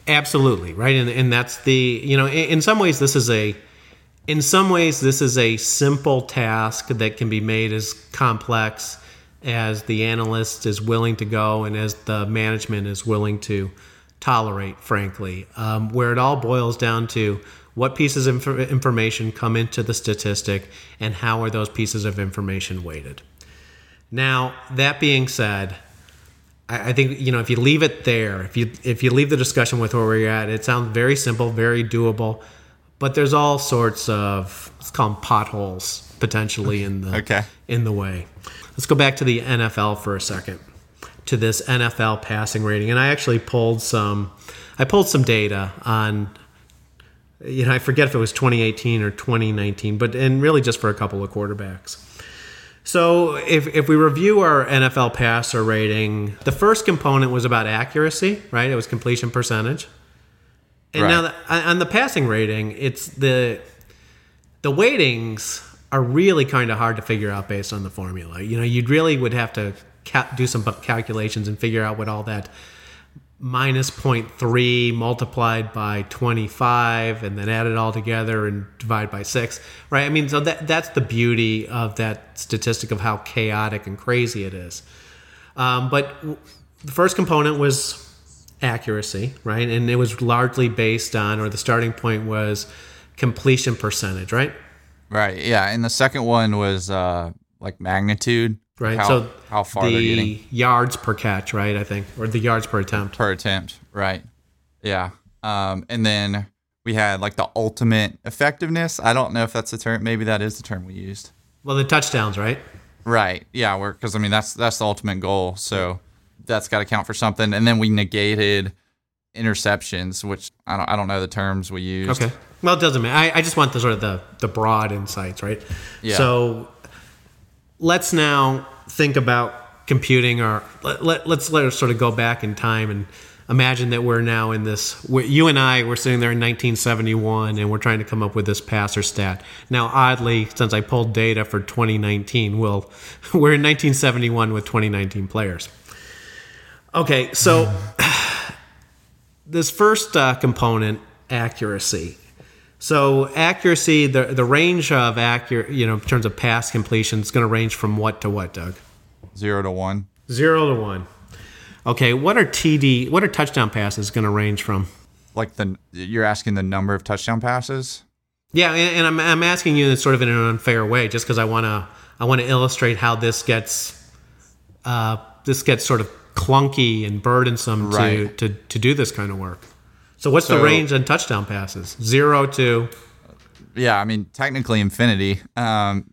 Absolutely right, and and that's the you know in, in some ways this is a in some ways this is a simple task that can be made as complex as the analyst is willing to go and as the management is willing to tolerate, frankly, um, where it all boils down to what pieces of inf- information come into the statistic and how are those pieces of information weighted. Now, that being said, I, I think you know if you leave it there, if you if you leave the discussion with where we're at, it sounds very simple, very doable, but there's all sorts of let's call them potholes potentially in the okay. in the way. Let's go back to the NFL for a second to this NFL passing rating, and I actually pulled some. I pulled some data on. You know, I forget if it was 2018 or 2019, but and really just for a couple of quarterbacks. So if, if we review our NFL passer rating, the first component was about accuracy, right? It was completion percentage. And right. now the, on the passing rating, it's the the weightings are really kind of hard to figure out based on the formula. You know, you really would have to do some calculations and figure out what all that minus 0.3 multiplied by 25 and then add it all together and divide by 6 right? I mean so that that's the beauty of that statistic of how chaotic and crazy it is. Um, but the first component was accuracy right? And it was largely based on or the starting point was completion percentage right? Right yeah and the second one was uh, like magnitude right? How, so how far the yards per catch, right? I think, or the yards per attempt. Per attempt, right? Yeah. Um, and then we had like the ultimate effectiveness. I don't know if that's the term. Maybe that is the term we used. Well, the touchdowns, right? Right. Yeah. We're Because I mean that's that's the ultimate goal. So that's got to count for something. And then we negated interceptions, which I don't I don't know the terms we used. Okay. Well, it doesn't matter. I, I just want the sort of the the broad insights, right? Yeah. So let's now think about computing or let, let, let's let us sort of go back in time and imagine that we're now in this you and i were sitting there in 1971 and we're trying to come up with this passer stat. Now oddly since i pulled data for 2019 well we're in 1971 with 2019 players. Okay so this first uh, component accuracy so accuracy, the the range of accurate, you know, in terms of pass completion, is going to range from what to what, Doug? Zero to one. Zero to one. Okay, what are TD? What are touchdown passes going to range from? Like the you're asking the number of touchdown passes? Yeah, and, and I'm I'm asking you in sort of in an unfair way, just because I want to I want to illustrate how this gets uh, this gets sort of clunky and burdensome right. to, to to do this kind of work. So what's so, the range on touchdown passes? Zero to. Yeah, I mean technically infinity. Um,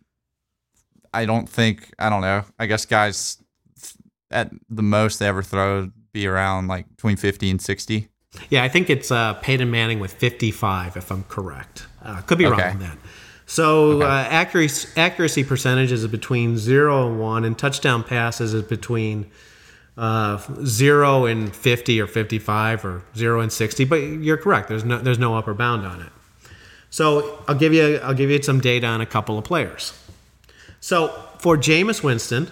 I don't think I don't know. I guess guys at the most they ever throw be around like between fifty and sixty. Yeah, I think it's uh, Peyton Manning with fifty-five, if I'm correct. Uh, could be okay. wrong on that. So uh, accuracy accuracy percentage is between zero and one, and touchdown passes is between uh, zero and fifty or fifty-five or zero and sixty. But you're correct. There's no there's no upper bound on it. So I'll give you I'll give you some data on a couple of players. So for Jameis Winston,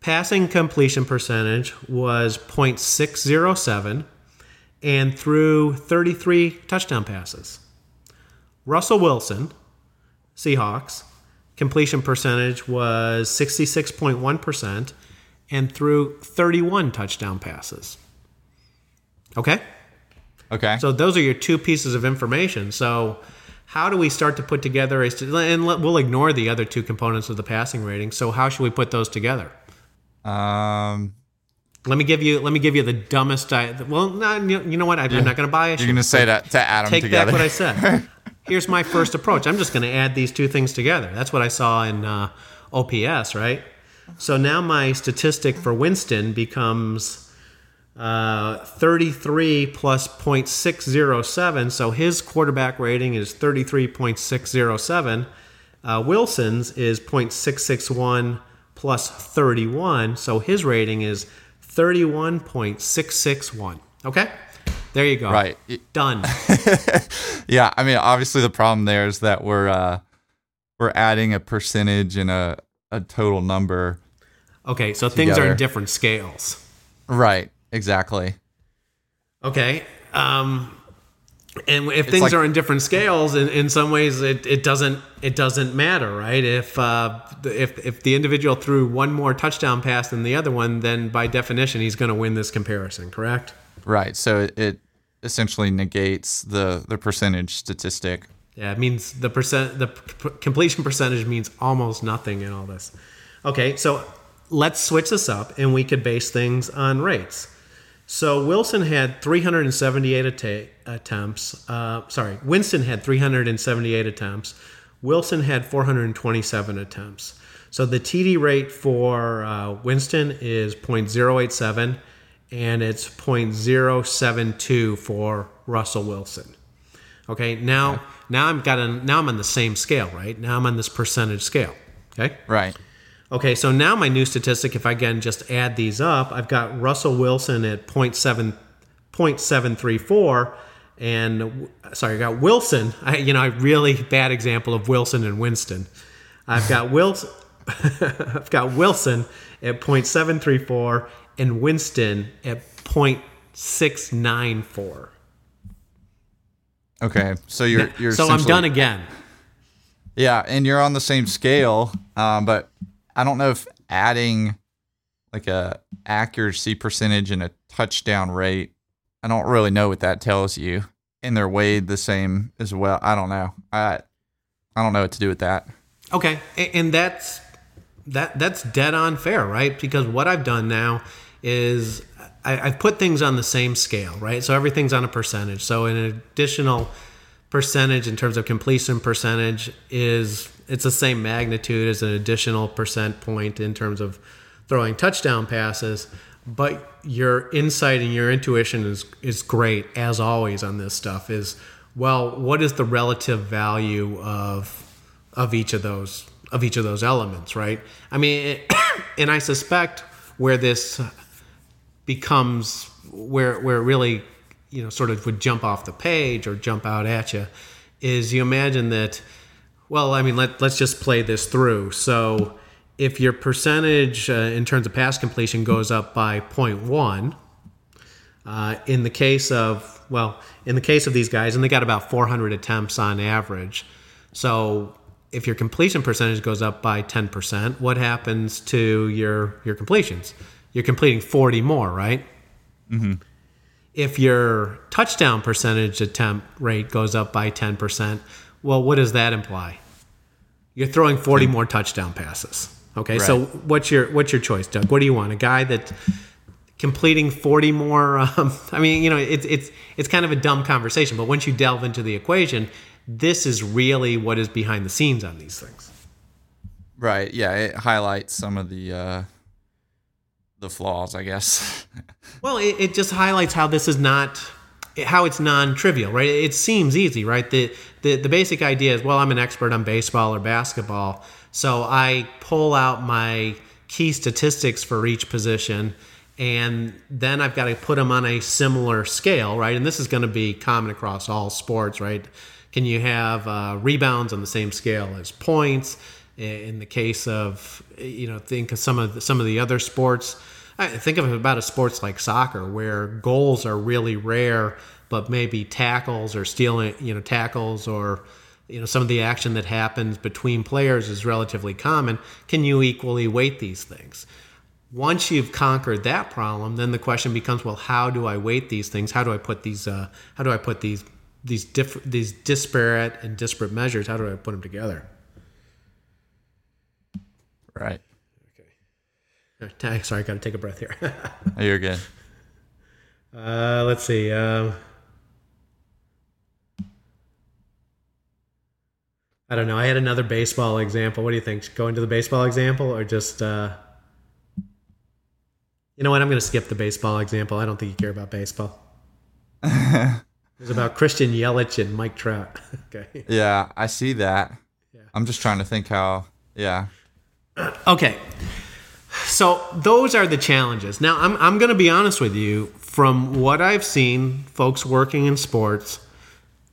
passing completion percentage was 0.607 and threw 33 touchdown passes. Russell Wilson, Seahawks, completion percentage was 66.1% and threw 31 touchdown passes. Okay? Okay. So those are your two pieces of information. So how do we start to put together a and we'll ignore the other two components of the passing rating. So how should we put those together? um, Let me give you let me give you the dumbest I well no, you know what I'm not going to buy it. you're gonna say that to Adam. Take together. back what I said. Here's my first approach. I'm just going to add these two things together. That's what I saw in uh, OPS, right? So now my statistic for Winston becomes uh, 33 plus 0.607. So his quarterback rating is 33.607. Uh, Wilson's is 0.661 plus 31. So his rating is 31.661. Okay? There you go. Right. Done. Yeah, I mean, obviously the problem there is that we're uh, we're adding a percentage and a a total number. Okay, so things are in different scales. Right. Exactly. Okay. Um, and if things like- are in different scales, in, in some ways, it, it doesn't it doesn't matter, right? If uh, if if the individual threw one more touchdown pass than the other one, then by definition, he's going to win this comparison. Correct? Right. So it, it essentially negates the the percentage statistic. Yeah, it means the percent the p- completion percentage means almost nothing in all this. Okay, so let's switch this up, and we could base things on rates. So Wilson had 378 atta- attempts. Uh, sorry, Winston had 378 attempts. Wilson had 427 attempts. So the TD rate for uh, Winston is 0.087, and it's 0.072 for Russell Wilson. Okay, now now I'm got a, now I'm on the same scale, right? Now I'm on this percentage scale. Okay. Right. Okay, so now my new statistic, if I can just add these up, I've got Russell Wilson at 0.7, 0.734, and sorry, I got Wilson. I, you know, a really bad example of Wilson and Winston. I've got Wilson. I've got Wilson at 0.734 and Winston at 0.694. Okay. So you're you're So I'm done again. Yeah, and you're on the same scale, um, but I don't know if adding like a accuracy percentage and a touchdown rate, I don't really know what that tells you. And they're weighed the same as well. I don't know. I I don't know what to do with that. Okay, and that's that that's dead on fair, right? Because what I've done now is I, I've put things on the same scale, right? So everything's on a percentage. So an additional percentage in terms of completion percentage is it's the same magnitude as an additional percent point in terms of throwing touchdown passes. But your insight and your intuition is is great as always on this stuff. Is well, what is the relative value of of each of those of each of those elements, right? I mean, it, and I suspect where this becomes where where it really you know sort of would jump off the page or jump out at you is you imagine that well i mean let, let's just play this through. So if your percentage uh, in terms of pass completion goes up by 0.1 uh, in the case of well in the case of these guys and they got about 400 attempts on average. So if your completion percentage goes up by 10% what happens to your your completions you're completing 40 more right if your touchdown percentage attempt rate goes up by 10%, well, what does that imply? You're throwing 40 more touchdown passes. Okay, so what's your what's your choice, Doug? What do you want? A guy that completing 40 more um, I mean, you know, it's it's it's kind of a dumb conversation, but once you delve into the equation, this is really what is behind the scenes on these things. Right. Yeah, it highlights some of the uh the flaws, I guess. Well, it, it just highlights how this is not how it's non-trivial, right? It seems easy, right? The, the the basic idea is, well, I'm an expert on baseball or basketball, so I pull out my key statistics for each position, and then I've got to put them on a similar scale, right? And this is going to be common across all sports, right? Can you have uh, rebounds on the same scale as points? In the case of, you know, think of some of the, some of the other sports I think of about a sports like soccer where goals are really rare, but maybe tackles or stealing, you know, tackles or you know some of the action that happens between players is relatively common. Can you equally weight these things? Once you've conquered that problem, then the question becomes, well, how do I weight these things? How do I put these? Uh, how do I put these these diff- these disparate and disparate measures? How do I put them together? Right. Okay. Sorry, I got to take a breath here. oh, you're good. Uh, let's see. Um, I don't know. I had another baseball example. What do you think? Go into the baseball example or just. Uh, you know what? I'm going to skip the baseball example. I don't think you care about baseball. it was about Christian Yelich and Mike Trout. okay. Yeah, I see that. Yeah. I'm just trying to think how. Yeah. Okay. So those are the challenges. Now, I'm, I'm going to be honest with you. From what I've seen, folks working in sports,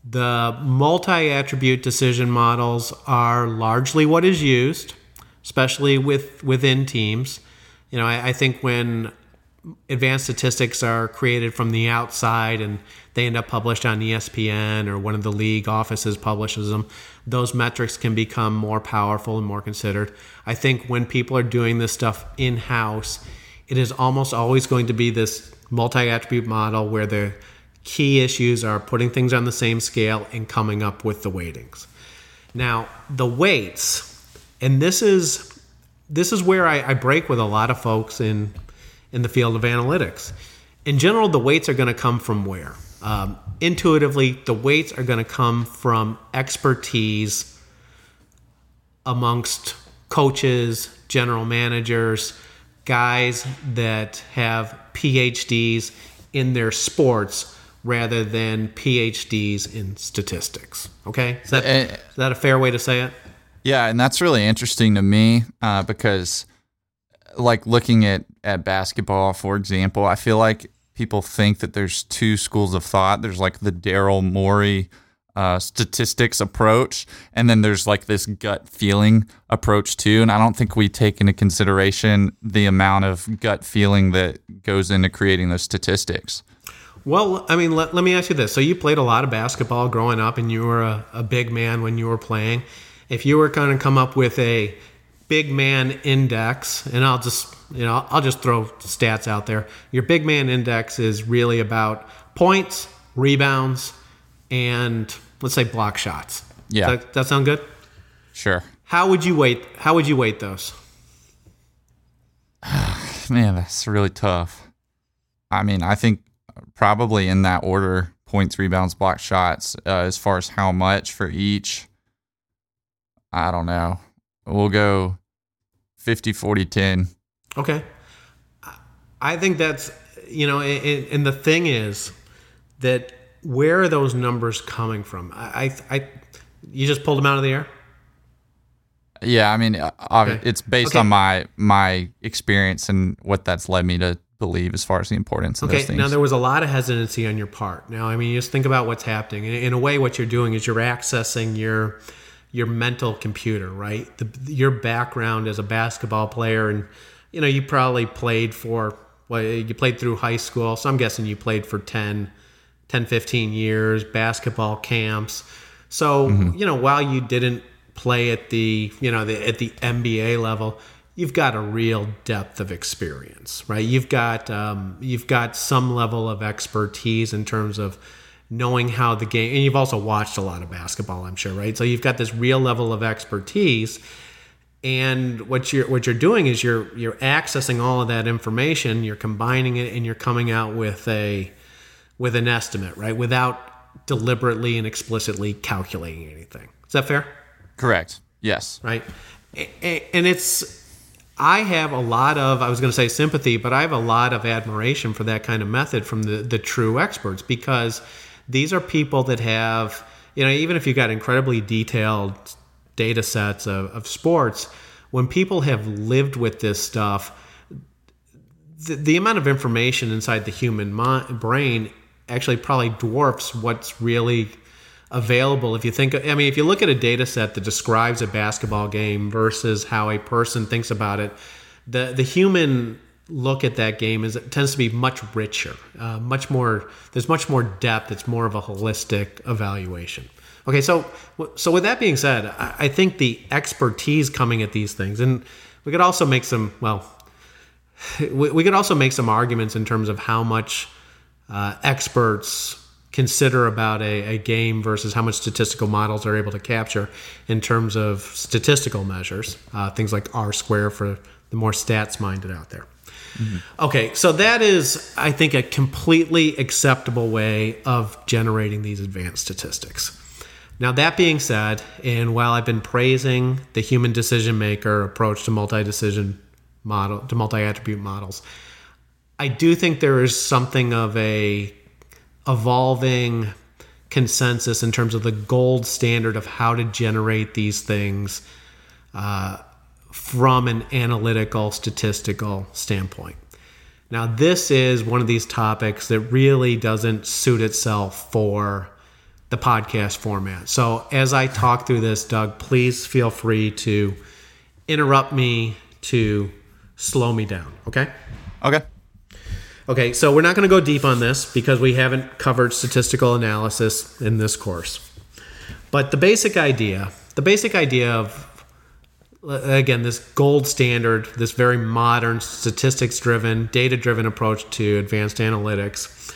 the multi attribute decision models are largely what is used, especially with within teams. You know, I, I think when advanced statistics are created from the outside and they end up published on ESPN or one of the league offices publishes them, those metrics can become more powerful and more considered. I think when people are doing this stuff in house, it is almost always going to be this multi attribute model where the key issues are putting things on the same scale and coming up with the weightings. Now, the weights, and this is this is where I, I break with a lot of folks in in the field of analytics. In general, the weights are going to come from where? Um, intuitively, the weights are going to come from expertise amongst coaches, general managers, guys that have PhDs in their sports rather than PhDs in statistics. Okay, is that, uh, is that a fair way to say it? Yeah, and that's really interesting to me uh, because, like looking at at basketball, for example, I feel like people think that there's two schools of thought. There's like the Daryl Morey uh, statistics approach, and then there's like this gut feeling approach too. And I don't think we take into consideration the amount of gut feeling that goes into creating those statistics. Well, I mean, let, let me ask you this. So you played a lot of basketball growing up, and you were a, a big man when you were playing. If you were going to come up with a big man index, and I'll just you know I'll just throw stats out there. Your big man index is really about points, rebounds, and let's say block shots. Yeah, Does that, that sound good? Sure. How would you weight? How would you weight those? Man, that's really tough. I mean, I think probably in that order: points, rebounds, block shots. Uh, as far as how much for each, I don't know. We'll go 50, 40, 10. Okay. I think that's, you know, and, and the thing is that where are those numbers coming from? I, I, you just pulled them out of the air? Yeah, I mean, uh, okay. it's based okay. on my my experience and what that's led me to believe as far as the importance of okay, those things. Now there was a lot of hesitancy on your part. Now, I mean, just think about what's happening. In, in a way, what you're doing is you're accessing your your mental computer, right? The, your background as a basketball player, and you know, you probably played for well, you played through high school, so I'm guessing you played for 10, 10 15 years, basketball camps. So, mm-hmm. you know, while you didn't play at the, you know, the, at the NBA level, you've got a real depth of experience, right? You've got um, you've got some level of expertise in terms of knowing how the game and you've also watched a lot of basketball i'm sure right? So you've got this real level of expertise and what you're what you're doing is you're you're accessing all of that information you're combining it and you're coming out with a with an estimate right? Without deliberately and explicitly calculating anything. Is that fair? Correct. Yes. Right? And it's I have a lot of, I was going to say sympathy, but I have a lot of admiration for that kind of method from the, the true experts because these are people that have, you know, even if you've got incredibly detailed data sets of, of sports, when people have lived with this stuff, the, the amount of information inside the human mind, brain actually probably dwarfs what's really available. If you think i mean if you look at a data set that describes a basketball game versus how a person thinks about it the the human look at that game is it tends to be much richer uh, much more there's much more depth it's more of a holistic evaluation okay so so with that being said i, I think the expertise coming at these things and we could also make some well we, we could also make some arguments in terms of how much uh, experts consider about a, a, game versus how much statistical models are able to capture in terms of statistical measures, uh, things like R square for the more stats minded out there. Mm-hmm. Okay, so that is, I think, a completely acceptable way of generating these advanced statistics. Now, that being said, and while I've been praising the human decision maker approach to multi decision model, to multi attribute models, I do think there is something of a evolving consensus in terms of the gold standard of how to generate these things uh, from an analytical statistical standpoint. Now, this is one of these topics that really doesn't suit itself for the podcast format. So, as I talk through this, Doug, please feel free to interrupt me to slow me down. Okay? Okay. Okay, so we're not going to go deep on this because we haven't covered statistical analysis in this course. But the basic idea, the basic idea of again this gold standard, this very modern statistics driven, data driven approach to advanced analytics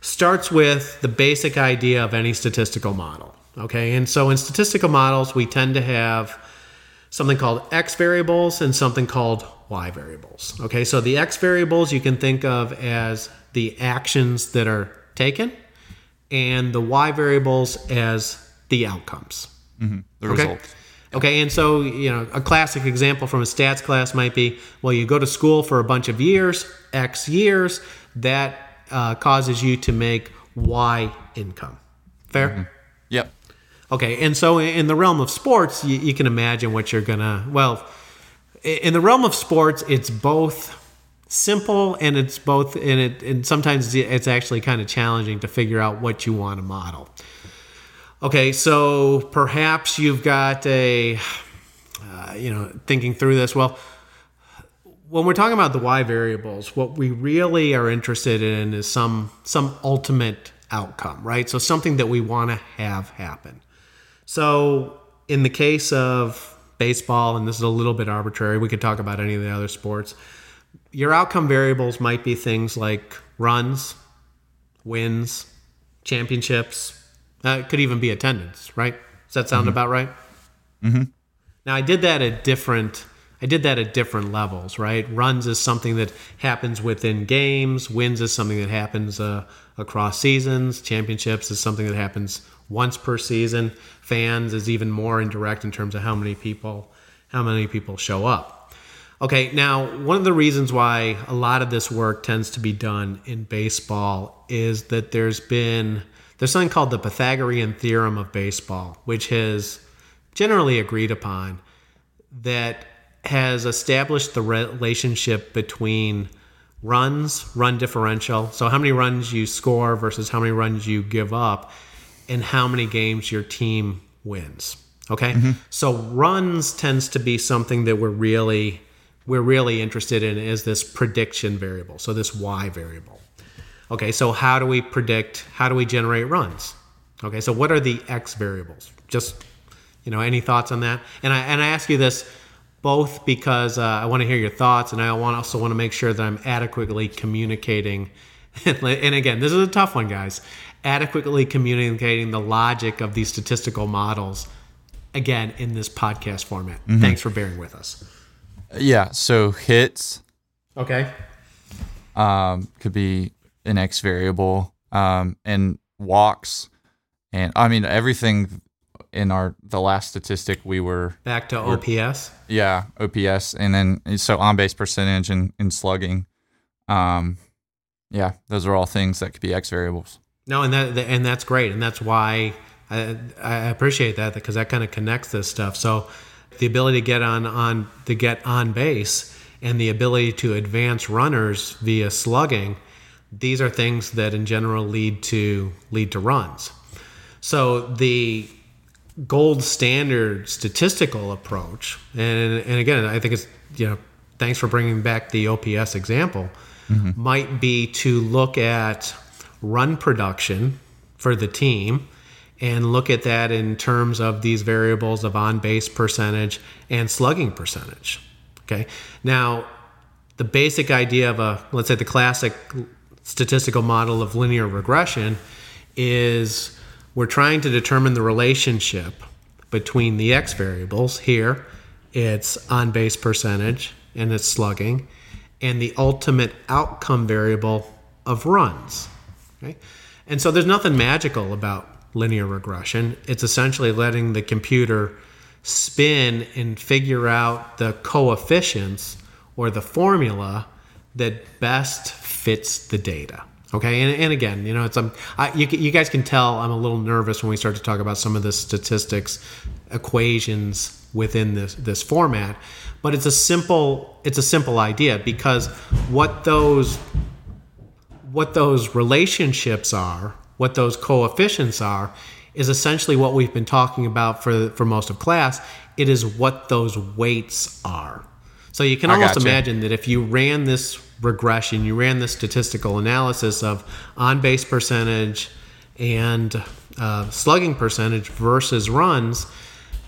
starts with the basic idea of any statistical model. Okay, and so in statistical models, we tend to have something called x variables and something called y variables. Okay, so the x variables you can think of as the actions that are taken, and the y variables as the outcomes. Mm-hmm. The okay? results. Okay, and so you know a classic example from a stats class might be, well, you go to school for a bunch of years, X years, that uh, causes you to make Y income. Fair. Mm-hmm. Yep. Okay, and so in the realm of sports, you, you can imagine what you're gonna. Well, in the realm of sports, it's both simple and it's both and it and sometimes it's actually kind of challenging to figure out what you want to model. Okay, so perhaps you've got a, uh, you know, thinking through this. Well, when we're talking about the y variables, what we really are interested in is some some ultimate outcome, right? So something that we want to have happen. So in the case of baseball, and this is a little bit arbitrary. We could talk about any of the other sports. Your outcome variables might be things like runs, wins, championships. Uh, it could even be attendance, right? Does that sound mm-hmm. about right? Mm-hmm. Now I did that at different. I did that at different levels, right? Runs is something that happens within games. Wins is something that happens uh, across seasons. Championships is something that happens once per season. Fans is even more indirect in terms of how many people how many people show up. Okay, now one of the reasons why a lot of this work tends to be done in baseball is that there's been there's something called the Pythagorean theorem of baseball, which has generally agreed upon that has established the relationship between runs, run differential, so how many runs you score versus how many runs you give up, and how many games your team wins. Okay, mm-hmm. so runs tends to be something that we're really we're really interested in is this prediction variable. So this y variable. Okay, so how do we predict? How do we generate runs? Okay, so what are the x variables? Just you know, any thoughts on that? And I and I ask you this both because uh, I want to hear your thoughts, and I want also want to make sure that I'm adequately communicating. and again, this is a tough one, guys adequately communicating the logic of these statistical models again in this podcast format. Mm-hmm. Thanks for bearing with us. Yeah, so hits okay um, could be an x variable um, and walks and I mean everything in our the last statistic we were back to OPS. Yeah, OPS, and then so on base percentage and, and slugging. Um, yeah, those are all things that could be X variables. No, and that and that's great, and that's why I, I appreciate that because that kind of connects this stuff. So the ability to get on on to get on base and the ability to advance runners via slugging, these are things that in general lead to lead to runs. So the gold standard statistical approach, and and again, I think it's you know, thanks for bringing back the OPS example, mm-hmm. might be to look at run production for the team and look at that in terms of these variables of on base percentage and slugging percentage. Okay. Now, the basic idea of a, let's say, the classic statistical model of linear regression is we're trying to determine the relationship between the x variables. Here, it's on base percentage and it's slugging, and the ultimate outcome variable of runs. Okay? And so there's nothing magical about linear regression. It's essentially letting the computer spin and figure out the coefficients or the formula that best fits the data. Okay, and, and again, you know, it's um, I, you, you guys can tell I'm a little nervous when we start to talk about some of the statistics equations within this this format, but it's a simple it's a simple idea because what those what those relationships are what those coefficients are is essentially what we've been talking about for for most of class. It is what those weights are. So you can almost gotcha. imagine that if you ran this regression, you ran this statistical analysis of on base percentage and uh, slugging percentage versus runs,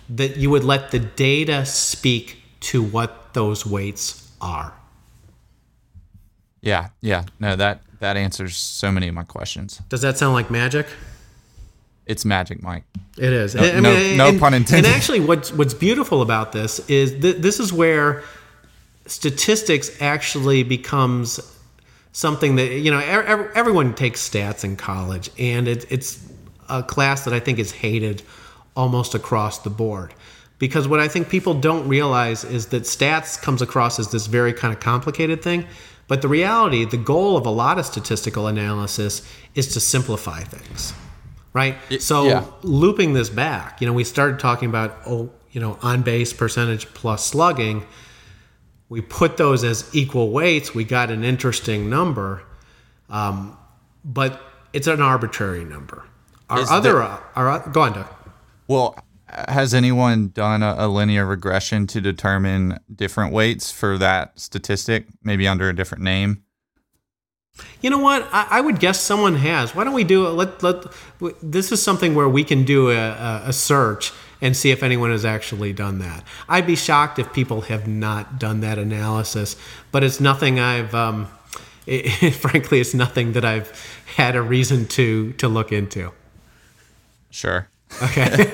that you would let the data speak to what those weights are. Yeah, yeah. No, that that answers so many of my questions. Does that sound like magic? It's magic, Mike. It is. No, I mean, no, no pun intended. And actually, what's what's beautiful about this is th- this is where statistics actually becomes something that you know er- everyone takes stats in college, and it, it's a class that I think is hated almost across the board. Because what I think people don't realize is that stats comes across as this very kind of complicated thing, but the reality, the goal of a lot of statistical analysis is to simplify things, right? It, so yeah. looping this back, you know, we started talking about oh, you know, on base percentage plus slugging. We put those as equal weights. We got an interesting number, um, but it's an arbitrary number. Our is other, there, our go on, Doug. Well, has anyone done a, a, linear regression to determine different weights for that statistic, maybe under a different name? You know what? I, I would guess someone has. Why don't we do it? Let let. This is something where we can do a, a search and see if anyone has actually done that. I'd be shocked if people have not done that analysis, but it's nothing I've. Um, it, frankly, it's nothing that I've had a reason to to look into. Sure. Okay.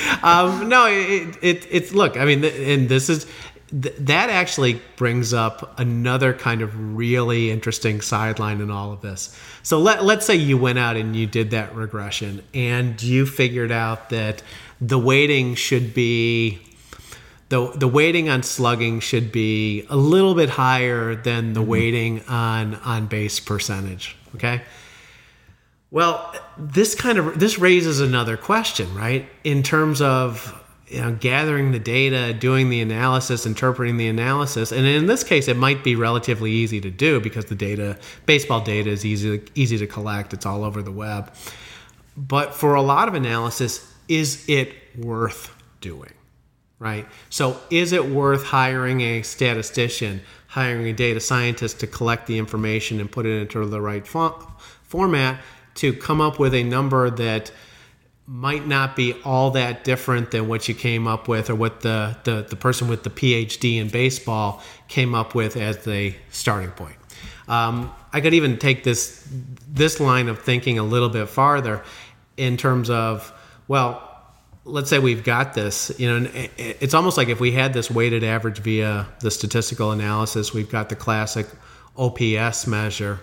um, no, it, it, it's look. I mean, and this is th- that actually brings up another kind of really interesting sideline in all of this. So let let's say you went out and you did that regression, and you figured out that the weighting should be the the weighting on slugging should be a little bit higher than the mm-hmm. weighting on on base percentage. Okay. Well, this kind of this raises another question, right? In terms of you know, gathering the data, doing the analysis, interpreting the analysis, and in this case, it might be relatively easy to do because the data, baseball data, is easy easy to collect. It's all over the web. But for a lot of analysis, is it worth doing? Right. So, is it worth hiring a statistician, hiring a data scientist to collect the information and put it into the right fo- format? to come up with a number that might not be all that different than what you came up with or what the, the, the person with the PhD in baseball came up with as the starting point. Um, I could even take this this line of thinking a little bit farther in terms of well, let's say we've got this. You know, it's almost like if we had this weighted average via the statistical analysis, we've got the classic OPS measure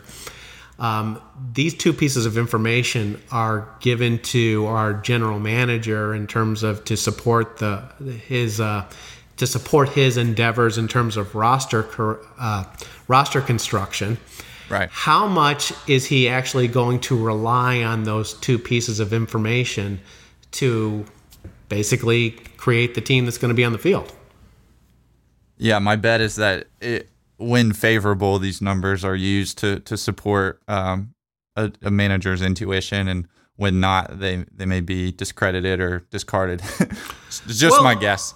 Um, these two pieces of information are given to our general manager in terms of to support the his uh, to support his endeavors in terms of roster uh, roster construction. Right. How much is he actually going to rely on those two pieces of information to basically create the team that's going to be on the field? Yeah, my bet is that it, when favorable, these numbers are used to to support um, a, a, manager's intuition, and when not, they they may be discredited or discarded. it's just well, my guess.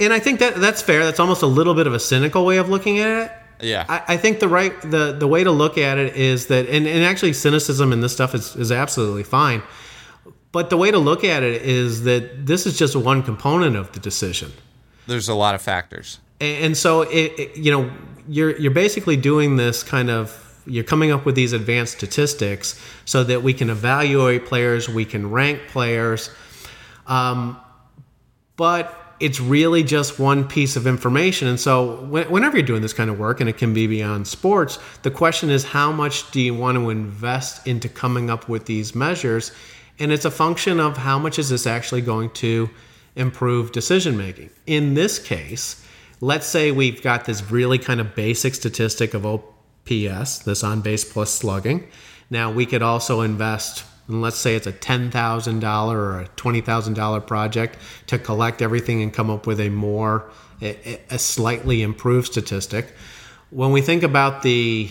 And I think that that's fair. That's almost a little bit of a cynical way of looking at it. Yeah, I, I, think the right the the way to look at it is that, and, and actually cynicism in this stuff is is absolutely fine. But the way to look at it is that this is just one component of the decision. There's a lot of factors, and, so it, it, you know you're you're basically doing this kind of you're coming up with these advanced statistics so that we can evaluate players, we can rank players, um, but it's really just one piece of information. And so, whenever you're doing this kind of work, and it can be beyond sports, the question is how much do you want to invest into coming up with these measures? And it's a function of how much is this actually going to improve decision making. In this case, let's say we've got this really kind of basic statistic of OPS, this on base plus slugging. Now, we could also invest and let's say it's a $10,000 or a $20,000 project to collect everything and come up with a more a, slightly improved statistic. When we think about the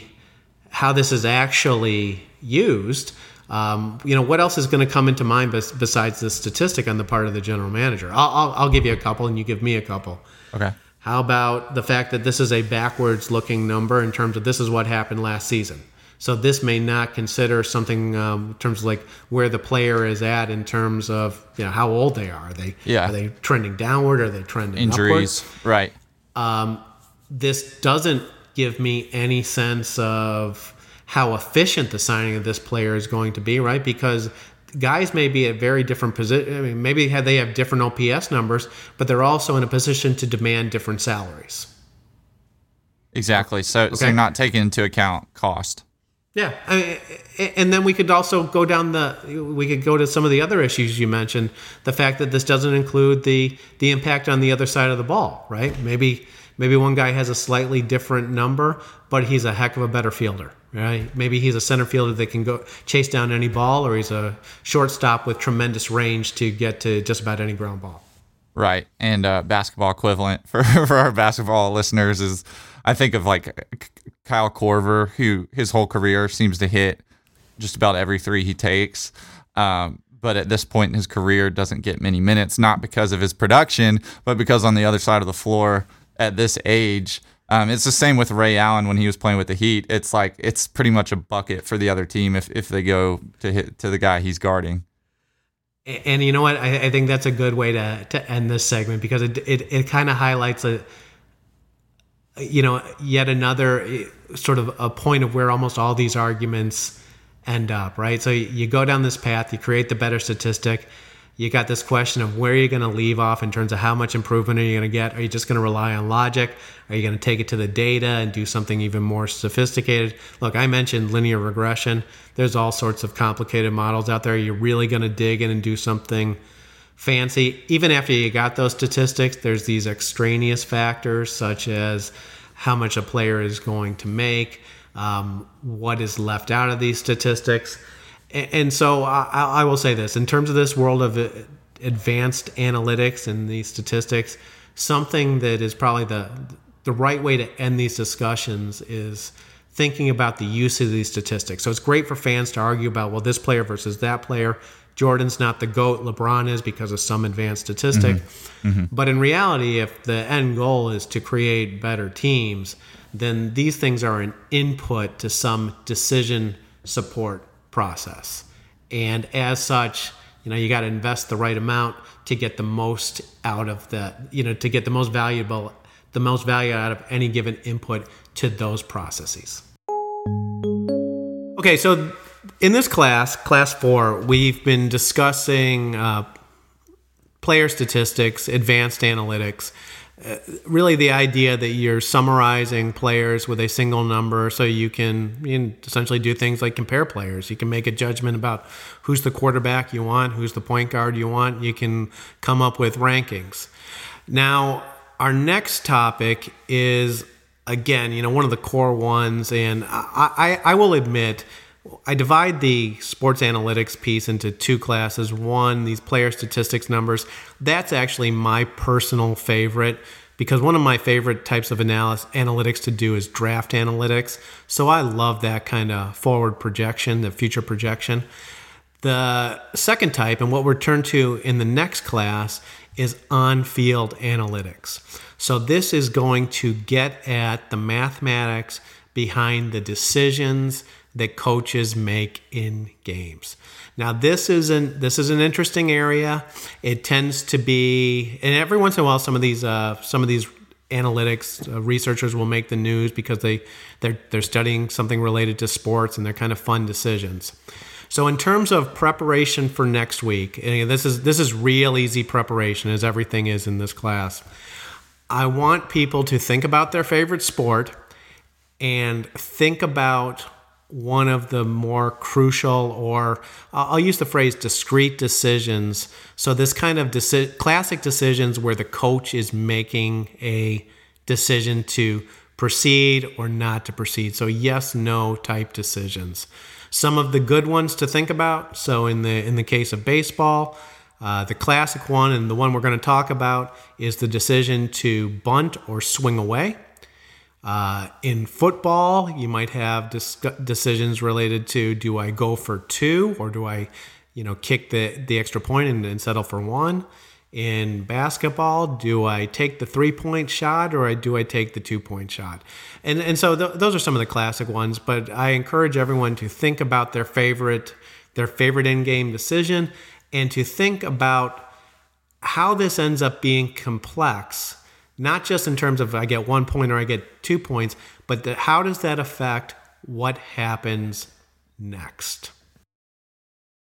how this is actually used, um, you know, what else is going to come into mind bes- besides this statistic on the part of the general manager? I'll, I'll, I'll give you a couple, and you give me a couple. Okay. How about the fact that this is a backwards looking number in terms of this is what happened last season? So this may not consider something um, in terms of like where the player is at in terms of you know how old they are. Are they yeah. are they trending downward? Are they trending injuries? Upward? Right. Um, this doesn't give me any sense of how efficient the signing of this player is going to be, right? Because guys may be at very different position. I mean, maybe they have different OPS numbers, but they're also in a position to demand different salaries. Exactly. So, okay. so not taking into account cost. Yeah, I mean, and then we could also go down the we could go to some of the other issues you mentioned. The fact that this doesn't include the the impact on the other side of the ball, right? Maybe maybe one guy has a slightly different number, but he's a heck of a better fielder, right? Maybe he's a center fielder that can go chase down any ball, or he's a shortstop with tremendous range to get to just about any ground ball. Right, and uh, basketball equivalent for for our basketball listeners is I think of like Kyle Korver, who his whole career seems to hit just about every three he takes. Um, but at this point in his career, doesn't get many minutes, not because of his production, but because on the other side of the floor at this age, um, it's the same with Ray Allen when he was playing with the Heat. It's like it's pretty much a bucket for the other team if, if they go to hit to the guy he's guarding. And you know what? I, I think that's a good way to, to end this segment because it it, it kind of highlights a you know, yet another eh, sort of a point of where almost all these arguments end up, right? So you go down this path, you create the better statistic. You got this question of where you're going to leave off in terms of how much improvement are you going to get? Are you just going to rely on logic? Are you going to take it to the data and do something even more sophisticated? Look, I mentioned linear regression. There's all sorts of complicated models out there. You're really going to dig in and do something fancy. Even after you got those statistics, there's these extraneous factors such as how much a player is going to make, um, what is left out of these statistics. And, so I, I, will say this in terms of this world of uh, advanced analytics and these statistics, something that is probably the the right way to end these discussions is thinking about the use of these statistics. So it's great for fans to argue about, well, this player versus that player. Jordan's not the GOAT, LeBron is because of some advanced statistic. Mm-hmm. Mm-hmm. But in reality, if the end goal is to create better teams, then these things are an input to some decision support process. And as such, you know, you got to invest the right amount to get the most out of the, you know, to get the most valuable, the most value out of any given input to those processes. Okay, so in this class, class four, we've been discussing uh, player statistics, advanced analytics. Really the idea that you're summarizing players with a single number so you can, you essentially do things like compare players. You can make a judgment about who's the quarterback you want, who's the point guard you want. You can come up with rankings. Now, our next topic is again, you know, one of the core ones, and I, I, I will admit I divide the sports analytics piece into two classes. One, these player statistics numbers. That's actually my personal favorite because one of my favorite types of analysis, analytics to do is draft analytics. So I love that kind of forward projection, the future projection. The second type, and what we're turned to in the next class, is on field analytics. So this is going to get at the mathematics behind the decisions that coaches make in games. Now this is an this is an interesting area. It tends to be, and every once in a while, some of these uh, some of these analytics uh, researchers will make the news because they they're they're studying something related to sports and they're kind of fun decisions. So in terms of preparation for next week, and this is this is real easy preparation as everything is in this class. I want people to think about their favorite sport and think about one of the more crucial, or I'll use the phrase discrete decisions. So, this kind of deci- classic decisions where the coach is making a decision to proceed or not to proceed. So, yes, no type decisions. Some of the good ones to think about. So, in the in the case of baseball, uh, the classic one and the one we're going to talk about is the decision to bunt or swing away. Uh, in football, you might have dis- decisions related to do I go for two or do I, you know, kick the, the extra point and, and settle for one? In basketball, do I take the three point shot or do I take the two point shot? And, and so th- those are some of the classic ones, but I encourage everyone to think about their favorite their favorite in game decision and to think about how this ends up being complex not just in terms of I get one point or I get two points, but the, how does that affect what happens next?